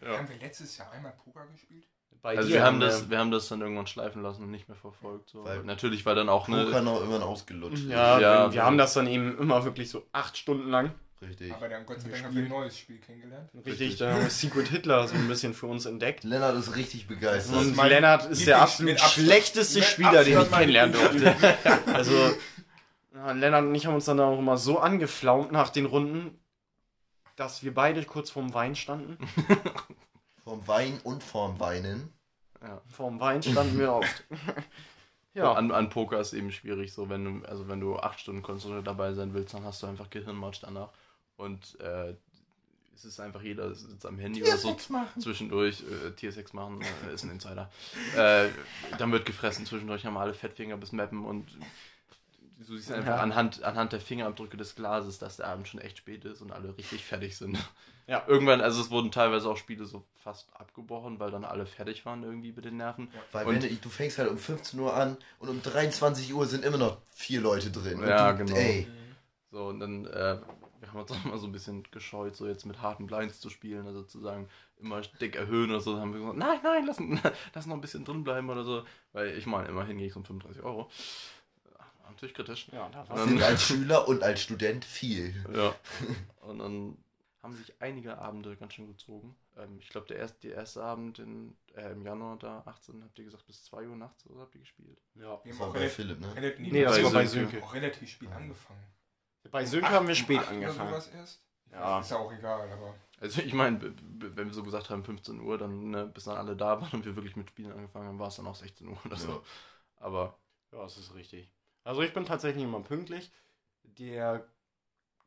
Ja. Haben wir letztes Jahr einmal Poker gespielt? Bei Also dir wir haben, haben das, wir haben das dann irgendwann schleifen lassen und nicht mehr verfolgt. So. Weil- Natürlich, weil dann auch Poker eine. noch irgendwann ausgelutscht. Ja, Ja, wir, wir haben das dann eben immer wirklich so acht Stunden lang. Richtig. Aber dann Gott sei Dank haben wir ein neues Spiel kennengelernt. Richtig, Richtig. da haben wir Secret Hitler so ein bisschen für uns entdeckt. Lennart ist richtig begeistert. Und mein Lennart ist der absolut schlechteste mit Spieler, den ich kennenlernen durfte. Also, Lennart und ich haben uns dann auch immer so angeflaumt nach den Runden, dass wir beide kurz vorm Wein standen. Vom Wein und vorm Weinen. Ja. Vorm Wein standen wir oft. Ja. An, an Poker ist eben schwierig, so wenn du, also wenn du acht Stunden konzentriert dabei sein willst, dann hast du einfach Gehirnmatsch danach. Und äh, es ist einfach jeder sitzt am Handy oder so machen. zwischendurch, äh, Tier 6 machen, äh, ist ein Insider. äh, dann wird gefressen, zwischendurch haben alle Fettfinger bis Mappen und du siehst einfach Ja. anhand, anhand der Fingerabdrücke des Glases, dass der Abend schon echt spät ist und alle richtig fertig sind. Ja. Irgendwann, also es wurden teilweise auch Spiele so fast abgebrochen, weil dann alle fertig waren irgendwie mit den Nerven. Weil Und- wenn du, du fängst halt um 15 Uhr an und um 23 Uhr sind immer noch vier Leute drin. Ja, du, genau. Ey, So, und dann, äh, wir haben uns auch mal so ein bisschen gescheut, so jetzt mit harten Blinds zu spielen, also zu sagen, immer dick erhöhen oder so, dann haben wir gesagt, nein, nein, lass, lass noch ein bisschen drin bleiben oder so, weil ich meine, immerhin gehe ich um 35 Euro. Ja, Natürlich kritisch. ja da Und war dann- sind als Schüler und als Student viel. Ja. Und dann haben sich einige Abende ganz schön gezogen. Ähm, ich glaube, der erste, der erste Abend in, äh, im Januar da, 18, habt ihr gesagt, bis 2 Uhr nachts oder so habt ihr gespielt? ja. Das war bei relativ, Philipp, ne? relativ, Nee, das Bei war bei Sönke. Auch relativ spät angefangen. Bei Sönke haben wir spät Oder angefangen. sowas erst. Ja. Ist ja auch egal, aber Also ich meine, wenn wir so gesagt haben 15 Uhr, dann ne, bis dann alle da waren und wir wirklich mit Spielen angefangen haben, war es dann auch 16 Uhr oder so. Ja. Aber Ja, das ist richtig. Also ich bin tatsächlich immer pünktlich. Der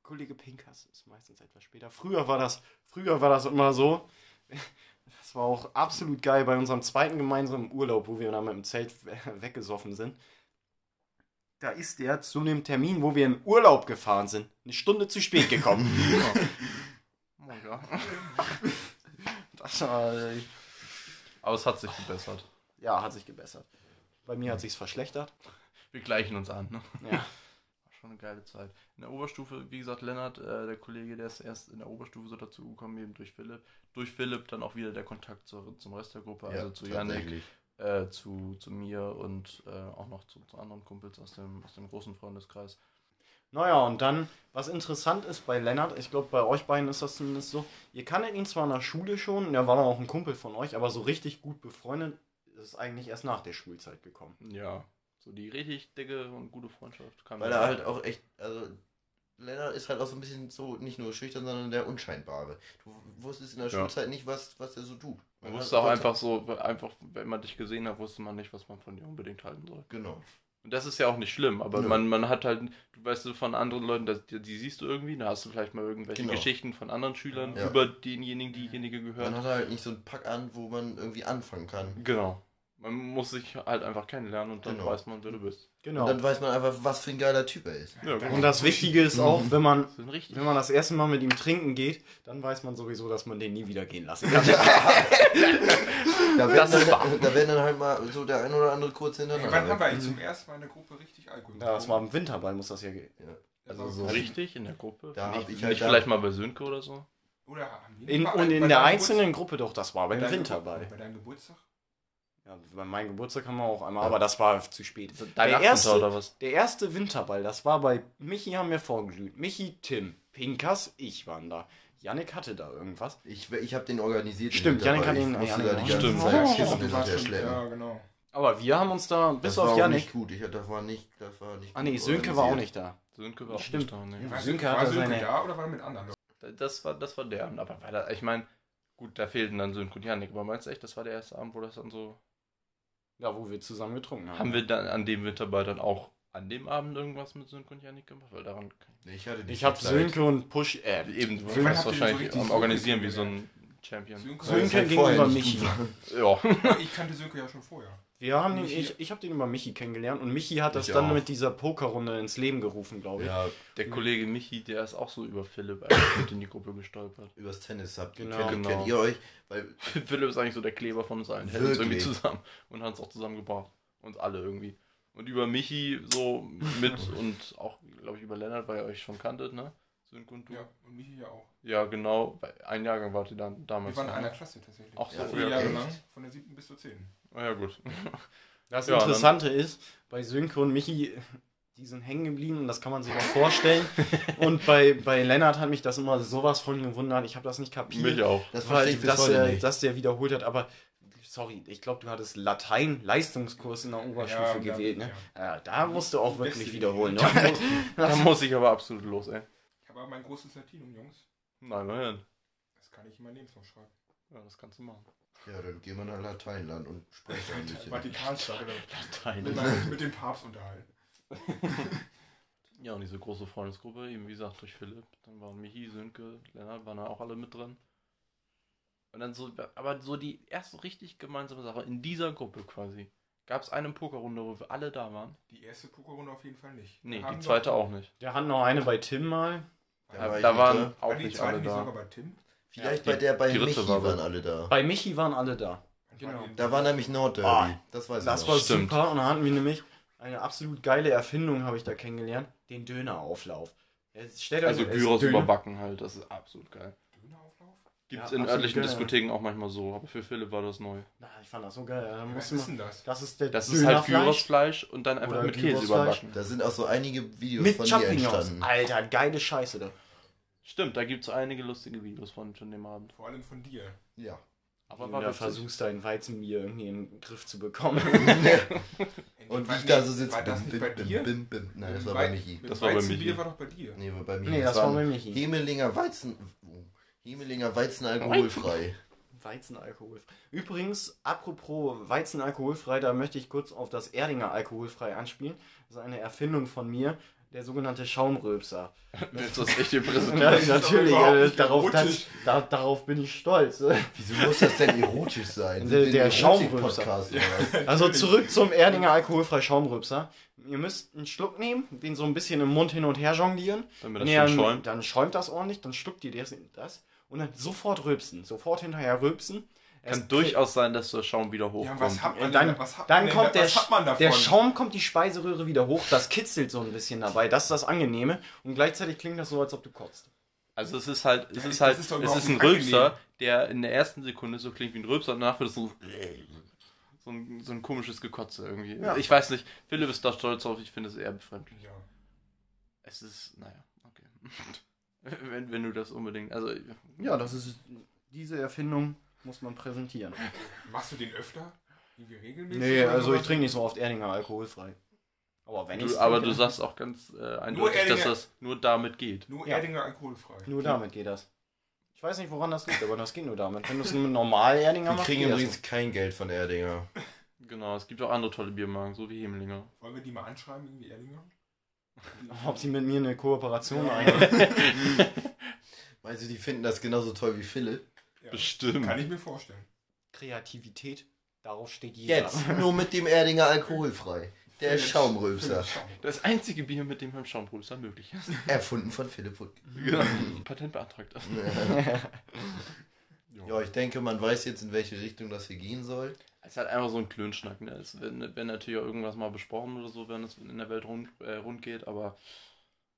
Kollege Pinkas ist meistens etwas später. Früher war das, früher war das immer so. Das war auch absolut geil bei unserem zweiten gemeinsamen Urlaub, wo wir dann mit dem Zelt we- weggesoffen sind. Da ist der zu dem Termin, wo wir in Urlaub gefahren sind, eine Stunde zu spät gekommen. oh, ja. das war, äh, Aber es hat sich gebessert. ja, hat sich gebessert. Bei mir hat sich's verschlechtert. Wir gleichen uns an, ne? Ja. Schon eine geile Zeit. In der Oberstufe, wie gesagt, Lennart, äh, der Kollege, der ist erst in der Oberstufe so dazu gekommen, eben durch Philipp. Durch Philipp dann auch wieder der Kontakt zur, zum Rest der Gruppe, also zu Janik, äh, zu, zu mir und äh, auch noch zu, zu anderen Kumpels aus dem, aus dem großen Freundeskreis. Naja, und dann, was interessant ist bei Lennart, ich glaube, bei euch beiden ist das zumindest so, ihr kanntet ihn zwar in der Schule schon, er war dann auch ein Kumpel von euch, aber so richtig gut befreundet ist eigentlich erst nach der Schulzeit gekommen. Ja, so die richtig dicke und gute Freundschaft kam Weil er halt auch echt, also Lennart ist halt auch so ein bisschen so nicht nur schüchtern, sondern der Unscheinbare. Du wusstest in der Ja. Schulzeit nicht, was, was er so tut. Man hat wusste auch einfach so, einfach, wenn man dich gesehen hat, wusste man nicht, was man von dir unbedingt halten soll. Genau. Und das ist ja auch nicht schlimm, aber Nö. man, man hat halt, du weißt du von anderen Leuten, das, die, die siehst du irgendwie, da hast du vielleicht mal irgendwelche Genau. Geschichten von anderen Schülern Ja. über denjenigen, diejenige Man gehört. hat halt nicht so einen Pack an, wo man irgendwie anfangen kann. Genau. Man muss sich halt einfach kennenlernen und dann Genau. weiß man, wer du bist. Genau. Und dann weiß man einfach, was für ein geiler Typ er ist. Ja, Und das Wichtige ist auch, wenn man, wenn man das erste Mal mit ihm trinken geht, dann weiß man sowieso, dass man den nie wieder gehen lassen kann. Da werden, Das ist dann, da werden dann halt mal so der ein oder andere kurz hintereinander. wann haben wir eigentlich zum ersten Mal in der Gruppe richtig Alkohol ja, das war im Winterball, muss das ja gehen. Also so richtig in der Gruppe. Da nicht ich halt nicht vielleicht mal bei Sönke oder so. Oder haben wir In, und in bei der einzelnen Gruppe doch, das war Geburtstag- beim Winterball. Bei deinem Geburtstag? Ja, bei meinem Geburtstag haben wir auch einmal, aber das war zu spät. Dein Der 8. erste, oder was? der erste Winterball, das war bei Michi haben wir vorgeglüht. Michi, Tim, Pinkas, ich waren da. Yannick hatte da irgendwas. Ich, ich habe den organisiert. den Stimmt, Janik hat Ich Janik auch. ganze Stimmt. Oh, schleppen. Ja, genau. Aber wir haben uns da, bis Das auf war Yannick. nicht gut. Ich, das war nicht, das war nicht Ah nee, gut Sönke war auch organisiert. nicht da. Sönke war auch Stimmt. nicht da, nee. War Sönke war hatte Sönke seine- da oder war er mit anderen? Das war, das war der Abend, aber war da, ich meine, gut, da fehlten dann Sönke und Janik, aber meinst du echt, das war der erste Abend, wo das dann so. Ja, wo wir zusammen getrunken haben. Haben wir dann an dem Winterball dann auch an dem Abend irgendwas mit Sönke und Janik gemacht? Weil daran Ich, hatte Ich habe. Sönke und Push. Äh, ich. Eben, du warst so wahrscheinlich richtig am so Organisieren wie so ein Champion. Sönke, Sönke halt gegenüber vorher nicht Michi. Ja. Ich kannte Sönke ja schon vorher. Wir haben den, ich, ich habe den über Michi kennengelernt und Michi hat das Ich dann auch. mit dieser Pokerrunde ins Leben gerufen, glaube ich. Ja, Der Kollege Michi, der ist auch so über Philipp eigentlich mit in die Gruppe gestolpert. übers Tennis habt ihr. Genau. kennt, Genau. kennt ihr euch? Weil Philipp ist eigentlich so der Kleber von uns allen. Hält uns irgendwie Wirklich? zusammen und hat uns auch zusammengebracht. Uns alle irgendwie. Und über Michi so mit und auch, glaube ich, über Lennart, weil ihr euch schon kanntet, ne? Du. Ja, und Michi ja auch. Ja, genau. Ein Jahrgang wart ihr dann damals. Wir waren in einer ne? Klasse tatsächlich. Ach so, Ja, Vier ja, Jahre echt? lang, von der siebten bis zur zehnten. Ah, ja, gut. Das Ja, Interessante ist, bei Sönke und Michi, die sind hängen geblieben und das kann man sich auch vorstellen. und bei, bei Lennart hat mich das immer sowas von gewundert. Ich habe das nicht kapiert. Mich auch. das verstehe ich dass, der, nicht. dass der wiederholt hat, aber sorry, ich glaube, du hattest Latein-Leistungskurs in der Oberstufe Ja, gewählt. Ne? ja. Ja, da musst du auch wirklich wiederholen. Ne? Da muss, da muss ich aber absolut los, ey. Aber mein großes Latinum, Jungs. Nein, nein. Das kann ich in mein Lebenslauf schreiben. Ja, das kannst du machen. Ja, dann gehen wir nach Lateinland und sprechen ein bisschen. Vatikanstadt oder Latein. mit, dem Papst unterhalten. Ja, und diese große Freundesgruppe, eben wie gesagt, durch Philipp. Dann waren Michi, Sönke, Lennart, waren da auch alle mit drin. Und dann so, aber so die erste richtig gemeinsame Sache in dieser Gruppe quasi. Gab es eine Pokerrunde, wo wir alle da waren? Die erste Pokerrunde auf jeden Fall nicht. Nee, die zweite doch- auch nicht. Wir hatten noch eine bei Tim mal. Da War war Da, da waren da. auch die nicht alle nicht da. bei Tim? Vielleicht Ja, bei der bei die Michi war waren alle da. Bei Michi waren alle da. Genau. Da war nämlich Nordderby. Ah, das weiß Das ich war noch. Stimmt. super und dann hatten wir nämlich eine absolut geile Erfindung, habe ich da kennengelernt, den Dönerauflauf. Also Gyros überbacken halt, das ist absolut geil. Dönerauflauf? Gibt es Ja, in örtlichen geil. Diskotheken auch manchmal so, aber für Philipp war das neu. Na, ich fand das so geil. Da Was musste ist man, denn das? das ist der Das ist halt Gyrosfleisch und dann einfach Oder mit Käse überbacken. Da sind auch so einige Videos mit von mir Champignons. entstanden. Alter, geile Scheiße da. Stimmt, da gibt es einige lustige Videos von, von dem Abend. Vor allem von dir. Ja. Aber war du versuchst, dein Weizenbier irgendwie in den Griff zu bekommen. Und wie ich da so sitze. War das nicht bei dir? bim, bim. Nein, das war bei Michi. Das war bei Weizenbier Michi. war doch bei dir. Nee, war bei Michi. nee, das war bei Michi. Hemelinger Weizen. Hemelinger Weizen alkoholfrei. Weizen alkoholfrei. Übrigens, apropos Weizen alkoholfrei, da möchte ich kurz auf das Erdinger alkoholfrei anspielen. Das ist eine Erfindung von mir, der sogenannte Schaumröpser. Willst du das echt hier präsentieren? Ja, natürlich, überhaupt äh, darauf, das, da, darauf bin ich stolz. Wieso muss das denn erotisch sein? Der- der was? Also zurück zum Erdinger alkoholfrei Schaumröpser. Ihr müsst einen Schluck nehmen, den so ein bisschen im Mund hin und her jonglieren. Damit das dann, schäumt. dann schäumt das ordentlich, dann schluckt ihr das, das und dann sofort rülpsen. Sofort hinterher rülpsen. Kann durchaus sein, dass der Schaum wieder Ja, hochkommt. was hat man Und dann, denn, was hat dann man denn, kommt der, was hat man davon? der Schaum kommt die Speiseröhre wieder hoch, das kitzelt so ein bisschen dabei, das ist das Angenehme und gleichzeitig klingt das so, als ob du kotzt. Also es ist halt, es Ja, ist halt, ist es ist ein Rülpser, der in der ersten Sekunde so klingt wie ein Rülpser und danach wird es so, so, ein, so ein komisches Gekotze irgendwie. Ja. Ich weiß nicht, Philipp ist da stolz drauf, ich finde es eher befremdlich. Ja. Es ist, naja, okay. wenn, wenn du das unbedingt, also Ja, das ist diese Erfindung muss man präsentieren. Machst du den öfter? Irgendwie regelmäßig? Nee, also ich trinke nicht so oft Erdinger alkoholfrei. Aber wenn ich du, aber du sagst auch ganz äh, eindeutig, dass Erdinger- das nur damit geht. Nur Ja. Erdinger alkoholfrei. nur damit geht das. Ich weiß nicht, woran das liegt, aber das geht nur damit. Wenn du es nur mit normal Erdinger Wir machst, kriegen geht das übrigens kein Geld von Erdinger. Genau, es gibt auch andere tolle Biermarken, so wie Hemlinger. Wollen wir die mal anschreiben, irgendwie Erlinger? Ob sie mit mir eine Kooperation eingehen. Meinst du, die finden das genauso toll wie Philipp? Ja, Bestimmt. Kann ich mir vorstellen. Kreativität, darauf steht jeder. Jetzt, nur mit dem Erdinger alkoholfrei. Der Schaumrülpser. Das einzige Bier, mit dem beim Schaumbrüster möglich ist. Erfunden von Philipp Wood. Genau. Patent beantragt. Ja, ich denke, man weiß jetzt, in welche Richtung das hier gehen soll. Es ist halt einfach so ein Klönschnack. Ne? Es wird, wird natürlich auch irgendwas mal besprochen oder so, wenn es in der Welt rund, äh, rund geht, aber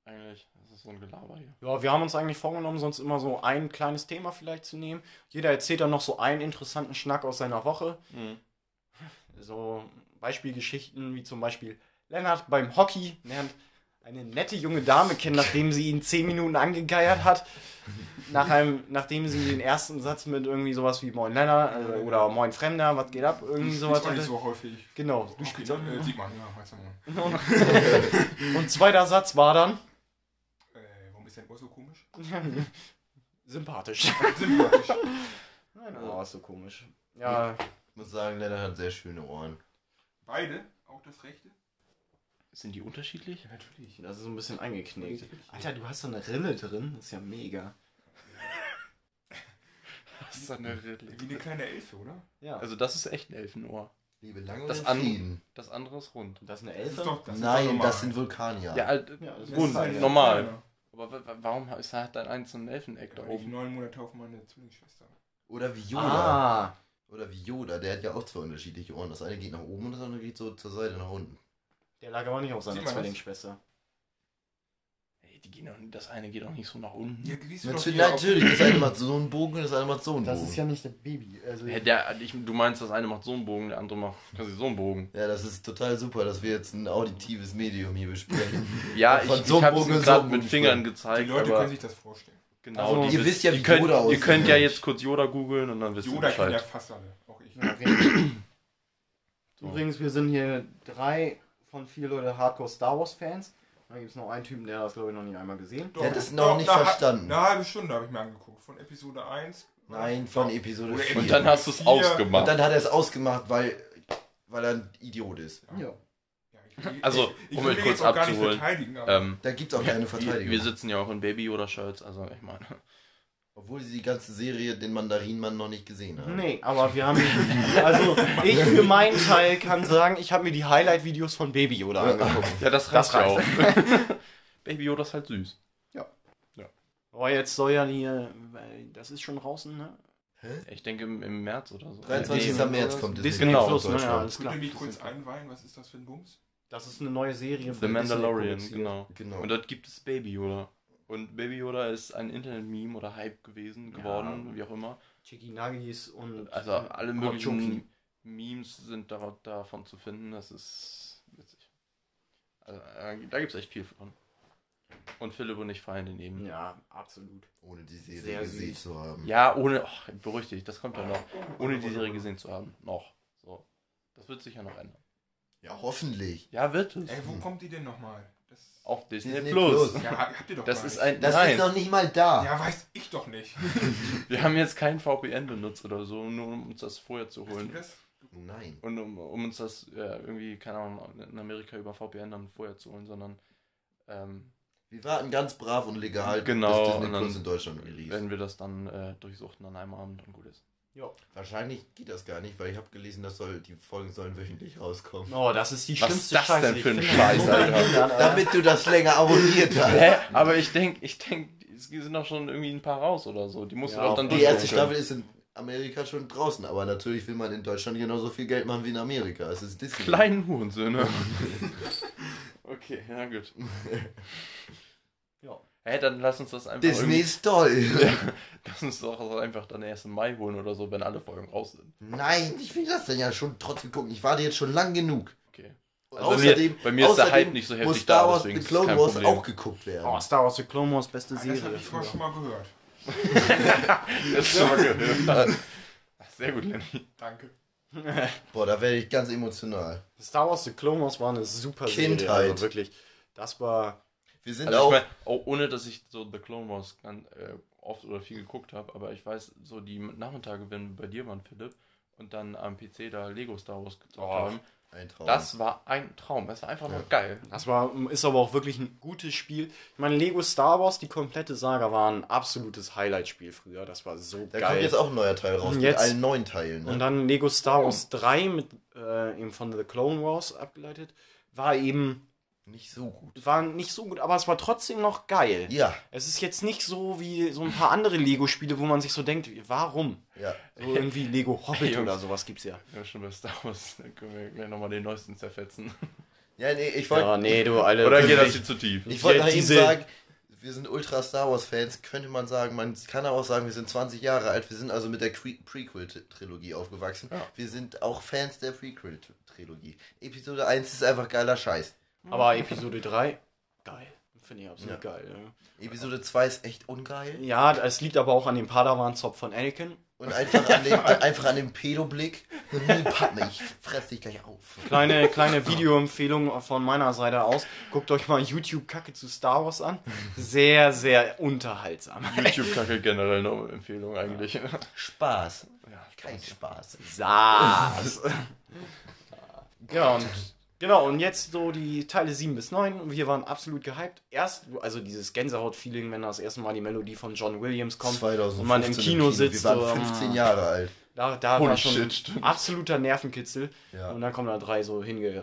eigentlich ist es so ein Gelaber hier. Ja, wir haben uns eigentlich vorgenommen, sonst immer so ein kleines Thema vielleicht zu nehmen. Jeder erzählt dann noch so einen interessanten Schnack aus seiner Woche. Mhm. So Beispielgeschichten wie zum Beispiel Lennart beim Hockey lernt eine nette junge Dame kennen, nachdem sie ihn 10 Minuten angegeiert hat. Nach einem, nachdem sie den ersten Satz mit irgendwie sowas wie Moin Lennart äh, oder Moin Fremder, was geht ab, irgendwie sowas nicht hatte. so häufig. Genau, du Okay, spielst auch. äh, sieht man, ja, weiß man. Und zweiter Satz war dann Äh, ist dein Ohr so komisch? sympathisch. Sympathisch. Nein, oh, ist so komisch. Ja, Ich muss sagen, Lennart hat sehr schöne Ohren. Beide? Auch das rechte? Sind die unterschiedlich? Ja, natürlich. das ist so ein bisschen eingeknickt. Alter, du hast so eine Rille drin, das ist ja mega. Das ist eine Rille. Wie eine kleine Elfe, oder? Ja. Also das ist echt ein Elfenohr. Liebe lange Das und an- Frieden. Das andere ist rund. das ist eine Das ist Elfe? doch, das ist doch Nein, normal. das sind Vulkanier. Ja, halt, Ja, das rund, halt normal. Aber wa- wa- warum ist halt ein einzelnen Elfeneck da weil ich oben? neun Monate auf meine Zwillingsschwester. Oder wie Yoda. Ah, Oder wie Yoda, der hat ja auch zwei unterschiedliche Ohren. Das eine geht nach oben und das andere geht so zur Seite nach unten. der lag aber nicht auf seiner? Zwillingsschwester. Die gehen doch, das eine geht auch nicht so nach unten. Ja, Natürlich, natürlich, das eine macht so einen Bogen und das andere macht so einen Das Bogen. ist ja nicht der Baby. Also Hä, der, ich, du meinst, das eine macht so einen Bogen, der andere macht quasi so einen Bogen. Ja, das ist total super, dass wir jetzt ein auditives Medium hier besprechen. Ja, Von ich, so ich einem habe Bogen es gerade so mit Bogen Fingern Die gezeigt, Leute aber können sich das vorstellen. genau. Also, die ihr wi- wisst ja, wie ihr könnt, Yoda Ihr aussieht. könnt ja jetzt kurz Yoda googeln und dann wisst ihr Yoda kennt ja Bescheid. fast alle. Auch ich. Ja. So. Übrigens, wir sind hier drei von vier Leute Hardcore Star Wars Fans. Da gibt es noch einen Typen, der das glaube ich noch nicht einmal gesehen. Doch, Der hat es noch nicht eine, verstanden. Eine halbe Stunde habe ich mir angeguckt. Von Episode 1. Nein, von Episode Oder 4. Und dann hast du es ausgemacht. Und dann hat er es ausgemacht, weil, weil er ein Idiot ist. Ja. Ja, Also, ich, ich um will euch ihn kurz jetzt auch gar nicht abzuholen, verteidigen, aber ähm, Da gibt es auch keine wir, Verteidigung. wir sitzen ja auch in Baby Yoda Shirts, also ich meine. Obwohl sie die ganze Serie den Mandarinmann noch nicht gesehen haben. Nee, aber wir haben. Also, ich für meinen Teil kann sagen, ich habe mir die Highlight-Videos von Baby Yoda angeguckt. Ja, das Das reicht ja reicht. auch. Baby Yoda ist halt süß. Aber jetzt soll ja hier. weil Das ist schon draußen, ne? Ich denke im, im März oder so. 23. Nee, März kommt Disney Disney Genau. Plus, ne? Ja, alles klar. ihr mich kurz einweihen? Was ist das für ein Bums? Das ist eine neue Serie. The von Disney Mandalorian, genau. Genau. Und dort gibt es Baby Yoda. Und Baby Yoda ist ein Internet-Meme oder Hype gewesen, Ja. geworden, wie auch immer. Chicky Nuggets und. Also alle möglichen Choki. Memes sind da, davon zu finden. Das ist witzig. Also, äh, da gibt es echt viel von. Und Philipp und ich feiern den eben. Ja, absolut. Ohne die Serie Sehr gesehen süß. zu haben. Ja, ohne, ach, beruhig dich, das kommt ja noch. Ohne die Serie gesehen zu haben. Noch. So. Das wird sich ja noch ändern. Ja, hoffentlich. Ja, wird es. Ey, wo kommt die denn nochmal? Auf Disney, Disney Plus. Plus. ja, habt ihr doch Das gar ist ein. Das nein, ist noch nicht mal da. Ja, weiß ich doch nicht. wir haben jetzt kein VPN benutzt oder so, nur um uns das vorher zu holen. das? Nein. Und um, um uns das ja, irgendwie, keine Ahnung, in Amerika über VPN dann vorher zu holen, sondern ähm, Wir warten ganz brav und legal, Genau, bis Disney Plus in Deutschland release. wenn wir das dann äh, durchsuchten an einem Abend und gut ist. Wahrscheinlich geht das gar nicht, weil ich habe gelesen, dass soll, die Folgen sollen wöchentlich rauskommen. Oh, das ist die Was schlimmste ist das Scheiße. denn für ein Scheiß, Alter? Damit du das länger abonniert hast. Hä? Aber ich denke, ich denke, es sind doch schon irgendwie ein paar raus oder so. Die musst Ja, du doch dann Die erste Staffel ist in Amerika schon draußen, aber natürlich will man in Deutschland genauso viel Geld machen wie in Amerika. Es ist Disney. Kleinen Hurensöhne. okay, ja gut. Ja. Hä, dann lass uns das einfach. Disney ist toll. Lass uns doch einfach dann erst im Mai holen oder so, wenn alle Folgen raus sind. Nein, ich will das denn ja schon trotzdem gucken. Ich warte jetzt schon lang genug. Okay. Also bei mir- bei mir ist der Hype nicht so heftig muss Star da, Wars deswegen The Clone kein Wars Problem. auch geguckt werden. Oh, Star Wars The Clone Wars, beste Ah, Das Serie. habe ich mal schon mal gehört. Das ist schon mal gehört. Sehr gut, Lenny. Danke. Boah, da werde ich ganz emotional. Star Wars The Clone Wars war eine super Serie. Kindheit. Also wirklich. Das war. Wir sind Also ich auch. mein, oh, ohne dass ich so The Clone Wars ganz, äh, oft oder viel geguckt habe, aber ich weiß, so die Nachmittage, wenn wir bei dir waren, Philipp, und dann am PC da Lego Star Wars gezockt Oh, haben. Ein Traum. Das war ein Traum. Das war einfach nur geil. Das war, ist aber auch wirklich ein gutes Spiel. Ich meine, Lego Star Wars, die komplette Saga, war ein absolutes Highlight-Spiel früher. Das war so da geil. kommt jetzt auch ein neuer Teil raus. Und mit jetzt- allen neuen Teilen. Ne? Und dann Lego Star Wars 3 mit äh, eben von The Clone Wars abgeleitet, war eben Nicht so gut. war nicht so gut, aber es war trotzdem noch geil. Ja, Es ist jetzt nicht so wie so ein paar andere Lego-Spiele, wo man sich so denkt, warum? ja. So irgendwie Lego Hobbit oder sowas gibt's ja. Ja, schon bei Star Wars. Dann können wir gleich nochmal den neuesten zerfetzen. Ja, nee, ich wollte Ja, nee, du, alle. Oder geht das hier zu tief? ich wollte Ja, nach ihm diese- sagen, wir sind ultra Star Wars Fans, könnte man sagen. Man kann aber auch sagen, wir sind 20 Jahre alt. Wir sind also mit der Prequel-Trilogie aufgewachsen. Ja. Wir sind auch Fans der Prequel-Trilogie. Episode 1 ist einfach geiler Scheiß. Aber Episode 3, geil. Finde ich absolut Ja. geil. Ja. Episode 2 ist echt ungeil. Ja, es liegt aber auch an dem Padawan-Zopf von Anakin. Und einfach an dem, einfach an dem Pedoblick. Ich fress dich gleich auf. Kleine, kleine Videoempfehlung von meiner Seite aus. Guckt euch mal YouTube-Kacke zu Star Wars an. Sehr, sehr unterhaltsam. YouTube-Kacke generell eine Empfehlung eigentlich. Spaß. Ja, Kein Spaß. Saß. ja, und genau, und jetzt so die Teile 7 bis 9. Wir waren absolut gehypt. Erst, also dieses Gänsehaut-Feeling, wenn das erste Mal die Melodie von John Williams kommt 2015 und man im Kino sitzt. Wir waren so, 15 mm, Jahre alt. Da, da Holy war schon shit, absoluter Nervenkitzel. Ja. Und dann kommen da drei so hinge...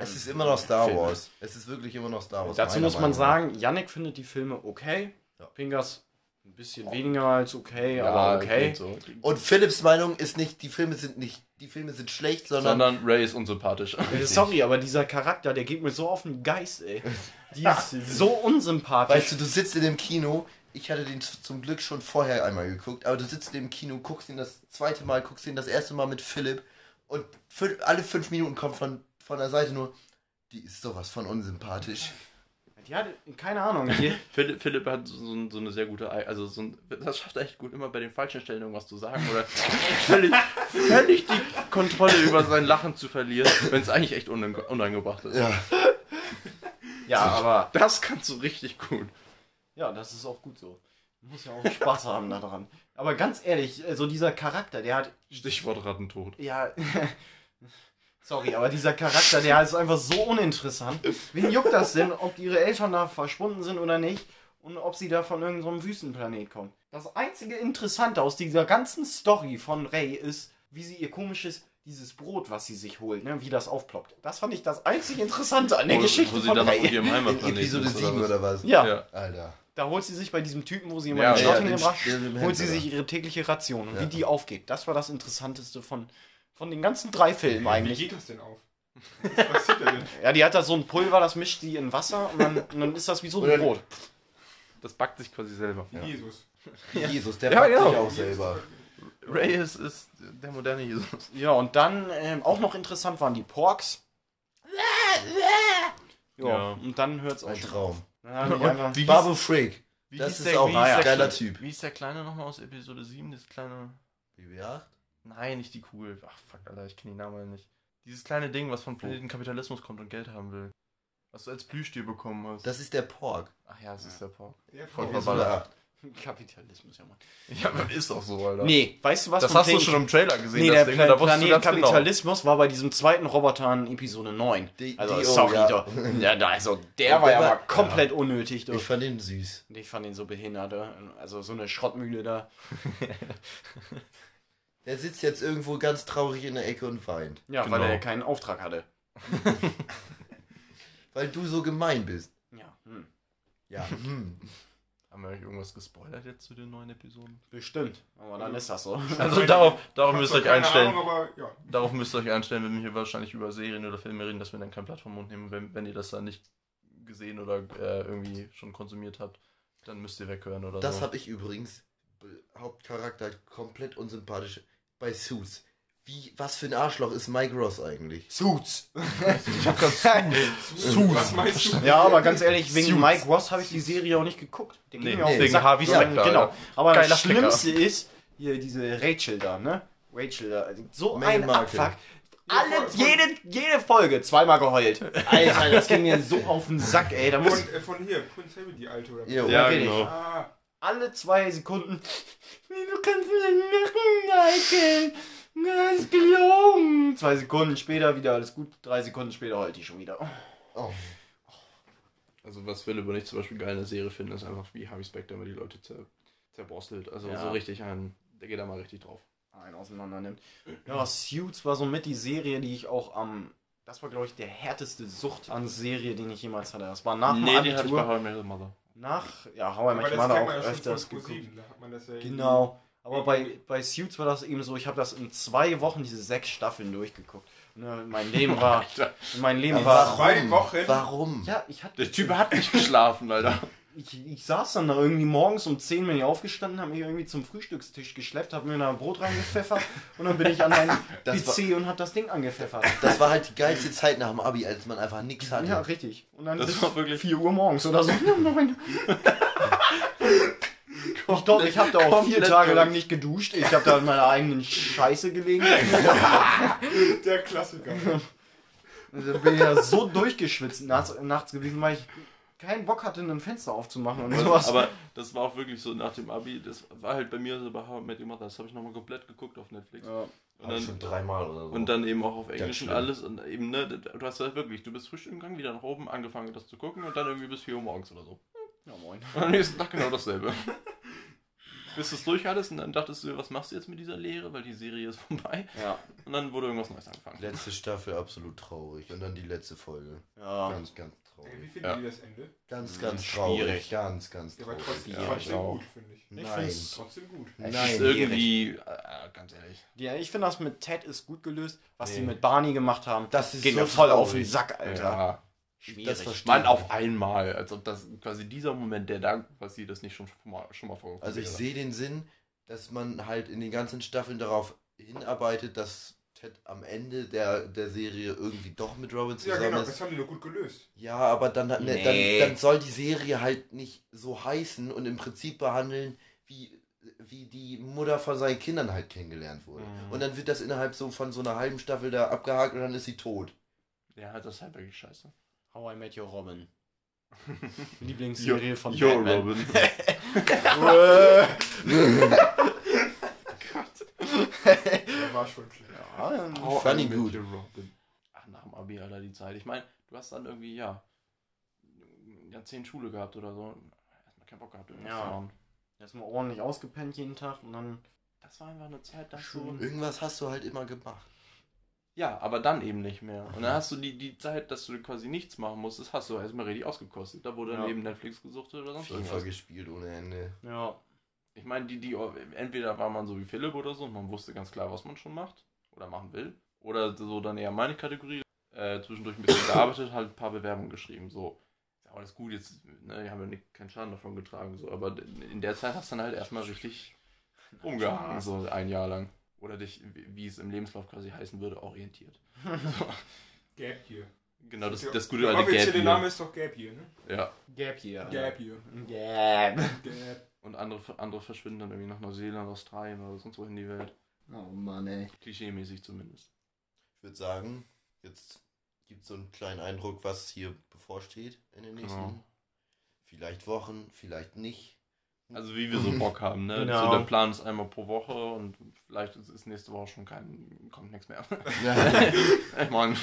Es ist immer noch Star Filme. Wars. Es ist wirklich immer noch Star Wars. Dazu muss man Meinung sagen, Yannick findet die Filme okay. Ja. Pingas ein bisschen weniger als okay, Ja, aber okay. so. Und Philips Meinung ist nicht, die Filme sind nicht, die Filme sind schlecht, sondern, Sondern Ray ist unsympathisch. Äh, Sorry, aber dieser Charakter, der geht mir so auf den Geist, ey. Die ist so unsympathisch. weißt du, du sitzt in dem Kino. Ich hatte den zum Glück schon vorher einmal geguckt, aber du sitzt in dem Kino, guckst ihn das zweite Mal, guckst ihn das erste Mal mit Philipp und alle fünf Minuten kommt von, von der Seite nur, die ist sowas von unsympathisch. Hat, keine Ahnung. Philipp, Philipp hat so, so eine sehr gute, Ei- also so ein, das schafft er echt gut, immer bei den falschen Stellen irgendwas zu sagen oder völlig, völlig die Kontrolle über sein Lachen zu verlieren, wenn es eigentlich echt unange unangebracht ist. Ja. ja, aber Das kannst du richtig gut. ja, das ist auch gut so. Muss ja auch Spaß haben daran. Aber ganz ehrlich, so dieser Charakter, der hat Stichwort Rattentod. Ja. Sorry, aber dieser Charakter, der ist einfach so uninteressant. Wen juckt das denn, ob ihre Eltern da verschwunden sind oder nicht? Und ob sie da von irgendeinem Wüstenplanet kommen. Das einzige Interessante aus dieser ganzen Story von Ray ist, wie sie ihr komisches, dieses Brot, was sie sich holt, ne, wie das aufploppt. Das fand ich das einzige Interessante an der Wo- Geschichte wo sie von dann auf Ray. ihrem In Heimatplaneten Episode ist, 7 oder was? Ja, Ja. Alter. da holt sie sich bei diesem Typen, wo sie immer Ja, die ja, hingebracht, holt sie sich ihre tägliche Ration. Und Ja. wie die aufgeht, das war das Interessanteste von, von den ganzen drei Filmen Wie eigentlich. geht das denn auf? Was passiert da denn? Ja, die hat da so ein Pulver, das mischt sie in Wasser und dann, und dann ist das wie so ein Brot. Das backt sich quasi selber. Wie Jesus. Jesus, der Ja, packt genau. sich auch selber. Ray ist, ist der moderne Jesus. Ja, und dann ähm, auch noch interessant waren die Porks. Ja, Ja. und dann hört's auch Ein. Traum. Die einfach, Wie Babu Freak. Wie Das ist der- auch wie ein geiler Typ. Wie ist der Kleine nochmal aus Episode 7? Das kleine. BB8? Nein, nicht die Kugel. Ach, fuck, Alter, ich kenne die Namen nicht. Dieses kleine Ding, was von Planeten Kapitalismus kommt und Geld haben will. Was du als Plüschtier bekommen hast. Das ist der Pork. Ach ja, das ist der Pork. Der Voll Voll verballert. Episode 8. Kapitalismus, ja, Mann. Ja, aber ist auch so, Alter. Nee, weißt du was? das hast du Planeten- schon im Trailer gesehen, Nee, das der Ding. Da du Planet genau. Kapitalismus war bei diesem zweiten Roboter in Episode 9. Die- also, die- oh, sorry, ja. doch. Ja, da- also, der Der war ja aber komplett unnötig. Doch. Ich fand ihn süß. Ich fand ihn so behindert. Also, so eine Schrottmühle da. Der sitzt jetzt irgendwo ganz traurig in der Ecke und weint. Ja, Genau. weil er keinen Auftrag hatte. Weil du so gemein bist. Ja, hm. Ja. hm. Haben wir euch irgendwas gespoilert jetzt zu den neuen Episoden? bestimmt. Aber dann ist das so. Also darauf, darauf Ich müsst ihr euch einstellen. Ahnung, aber ja. Darauf müsst ihr euch einstellen, wenn wir hier wahrscheinlich über Serien oder Filme reden, dass wir dann kein Blatt vom Mund nehmen. Wenn, wenn ihr das dann nicht gesehen oder äh, irgendwie schon konsumiert habt, dann müsst ihr weghören oder Das so. habe ich übrigens. Hauptcharakter komplett unsympathisch bei Suits. Wie, was für ein Arschloch ist Mike Ross eigentlich? Suits. ich hab. Was meinst du? Ja, aber ganz ehrlich, wegen Suits. Mike Ross habe ich die Serie auch nicht geguckt. Der Nee, den wegen. Harvey Ja, Specter, Genau. Alter. Aber Geiler das Schlimmste ist, hier diese Rachel da, ne? Rachel da. So Meghan ein Markle. Abfuck. Alle, jede, jede Folge zweimal geheult. Alter, das ging mir so auf den Sack, ey. Da muss Von, äh, von hier, Prince Harry, die alte oder? Jo. Ja, richtig. genau. Ah, alle zwei Sekunden. Du kannst mir machen, Michael. Das ist gelogen. Zwei Sekunden später wieder alles gut. Drei Sekunden später heult die schon wieder. Oh. Also was Philipp und ich zum Beispiel geil in der Serie finden, ist einfach wie Harvey Specter immer die Leute zer zerborstelt. Also Ja. so richtig ein, der geht da mal richtig drauf. einen auseinander nimmt. Ja, Suits war so mit die Serie, die ich auch am. Das war, glaube ich, der härteste Sucht an Serie, den ich jemals hatte. Das war nach dem die hatte ich bei Abitur. How I Met Your Mother. Nach, ja, How I Aber Met Your Mother auch ja öfters geguckt. ProSieben, Da hat man das ja Genau. Aber bei, bei Suits war das eben so, ich habe das in zwei Wochen, diese sechs Staffeln durchgeguckt. Ne, mein Leben war. Alter, mein Leben Aber war. Zwei Wochen? Warum? Ja, ich hatte. der Typ hat nicht geschlafen, Alter. Ich, ich saß dann da irgendwie morgens um 10 bin ich aufgestanden, habe mich irgendwie zum Frühstückstisch geschleppt, habe mir da Brot reingepfeffert und dann bin ich an meinen Das PC und habe das Ding angepfeffert. Das war halt die geilste Zeit nach dem Abi, als man einfach nichts hatte. Ja, richtig. Und dann Das bis war wirklich- 4 Uhr morgens oder so. Ich glaube, ich habe da auch vier Tage lang nicht geduscht. Ich habe da in meiner eigenen Scheiße gelegen. Der Klassiker. Da bin ich ja so durchgeschwitzt nachts, nachts gewesen, weil ich keinen Bock hatte, ein Fenster aufzumachen und sowas. Aber das war auch wirklich so nach dem Abi, das war halt bei mir so bei How I Met Your Mother, das habe ich nochmal komplett geguckt auf Netflix. ja. Und dann, schon dreimal oder so. und dann eben auch auf Englisch und alles und eben, ne, du hast halt wirklich, du bist frühstücken gegangen, wieder nach oben, angefangen das zu gucken und dann irgendwie bis 4 Uhr morgens oder so. ja, moin. Und am nächsten Tag genau dasselbe. Bis du es durch hattest und dann dachtest du, was machst du jetzt mit dieser Lehre, weil die Serie ist vorbei. Ja. Und dann wurde irgendwas Neues angefangen. Letzte Staffel absolut traurig. Und dann die letzte Folge. Ja. Ganz, ganz Wie traurig. finden Ja. die das Ende? Ganz, Hm, ganz schwierig. traurig. Ganz, ganz Ja, aber traurig. trotzdem, Ja, trotzdem auch. gut, finde ich. Ich Nein. find's- Trotzdem gut. Es ist Nein. irgendwie, äh, ganz ehrlich. Ja, ich finde das mit Ted ist gut gelöst. Was die Nee. mit Barney gemacht haben, Das ist geht so mir voll auf traurig. den Sack, Alter. Ja. Schwierig. Das Mann, auf einmal. Als ob das quasi dieser Moment, der da passiert ist, nicht schon mal, schon mal vorgekommen Also ich sehe den Sinn, dass man halt in den ganzen Staffeln darauf hinarbeitet, dass Ted am Ende der, der Serie irgendwie doch mit Robin Ja, zusammen genau, ist. das haben die doch gut gelöst. Ja, aber dann, ne, Nee. dann, dann soll die Serie halt nicht so heißen und im Prinzip behandeln, wie, wie die Mutter von seinen Kindern halt kennengelernt wurde. Mhm. Und dann wird das innerhalb so von so einer halben Staffel da abgehakt und dann ist sie tot. Ja, das ist halt wirklich scheiße. How I Met Your Robin. Lieblingsserie von Yo, Batman. Robin. Der war schon schlecht. Ja, How fand ihn gut. Ach, nach dem Abi, Alter, die Zeit. Ich meine, du hast dann irgendwie, ja, Jahrzehnt Schule gehabt oder so. Erstmal keinen Bock gehabt, irgendwas Ja. zu machen. erstmal ordentlich ausgepennt jeden Tag und dann. Das war einfach eine Zeit, da hast Schön. du... Irgendwas hast du halt immer gemacht. Ja, aber dann eben nicht mehr. Und dann hast du die, die Zeit, dass du quasi nichts machen musstest, hast du erstmal richtig ausgekostet. Da wurde dann Ja. eben Netflix gesuchtet oder sonst FIFA irgendwas. gespielt ohne Ende. Ja. Ich meine, die, die, entweder war man so wie Philipp oder so und man wusste ganz klar, was man schon macht oder machen will. Oder so dann eher meine Kategorie. Äh, zwischendurch ein bisschen gearbeitet, halt ein paar Bewerbungen geschrieben. So, ist ja alles gut, jetzt, ne, wir haben ja nicht, keinen Schaden davon getragen. So, aber in der Zeit hast du dann halt erstmal richtig umgehangen, so ein Jahr lang. Oder dich, wie es im Lebenslauf quasi heißen würde, orientiert. Gap hier. Genau, das, Der- das gute Der alte Gap offizielle Name Year. ist doch Gap hier, ne? Ja. Gap hier. Gap hier. Gap. Gap. Und andere, andere verschwinden dann irgendwie nach Neuseeland, Australien oder sonst wo in die Welt. Oh Mann, ey. Klischee-mäßig zumindest. Ich würde sagen, jetzt gibt es so einen kleinen Eindruck, was hier bevorsteht in den nächsten Genau. vielleicht Wochen, vielleicht nicht. Also wie wir so Bock haben, ne? Genau. So der Plan ist einmal pro Woche und vielleicht ist, nächste Woche schon kein, kommt nichts mehr. ich meine,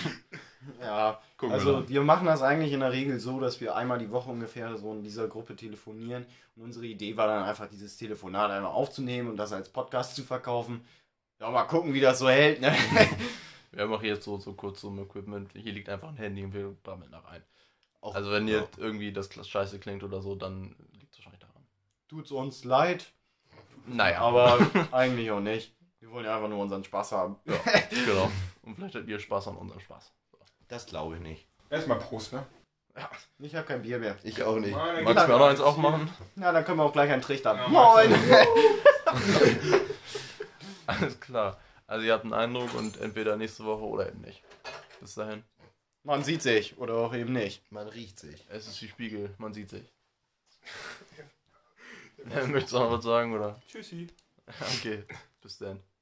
Ja, gucken wir also dann. wir machen das eigentlich in der Regel so, dass wir einmal die Woche ungefähr so in dieser Gruppe telefonieren. Und unsere Idee war dann einfach, dieses Telefonat einmal aufzunehmen und das als Podcast zu verkaufen. Ja, mal gucken, wie das so hält, ne? Wir haben auch jetzt so, so kurz so ein Equipment. Hier liegt einfach ein Handy und wir brammeln da rein. Auch, Also wenn ja. ihr irgendwie das scheiße klingt oder so, dann liegt es wahrscheinlich daran. Tut's uns leid, Naja, aber eigentlich auch nicht. Wir wollen ja einfach nur unseren Spaß haben. genau. Und vielleicht habt ihr Spaß an unserem Spaß. Das glaube ich nicht. Erstmal Prost, ne? Ich habe kein Bier mehr. Ich auch nicht. Dann Magst du mir auch noch eins aufmachen? Ja, dann können wir auch gleich einen trichtern. Ja, Moin! Alles klar. Also ihr habt einen Eindruck und entweder nächste Woche oder eben nicht. Bis dahin. Man sieht sich oder auch eben nicht. Man riecht sich. Es ist wie Spiegel, man sieht sich. Möchtest du noch was sagen, oder? Tschüssi. Okay, bis dann.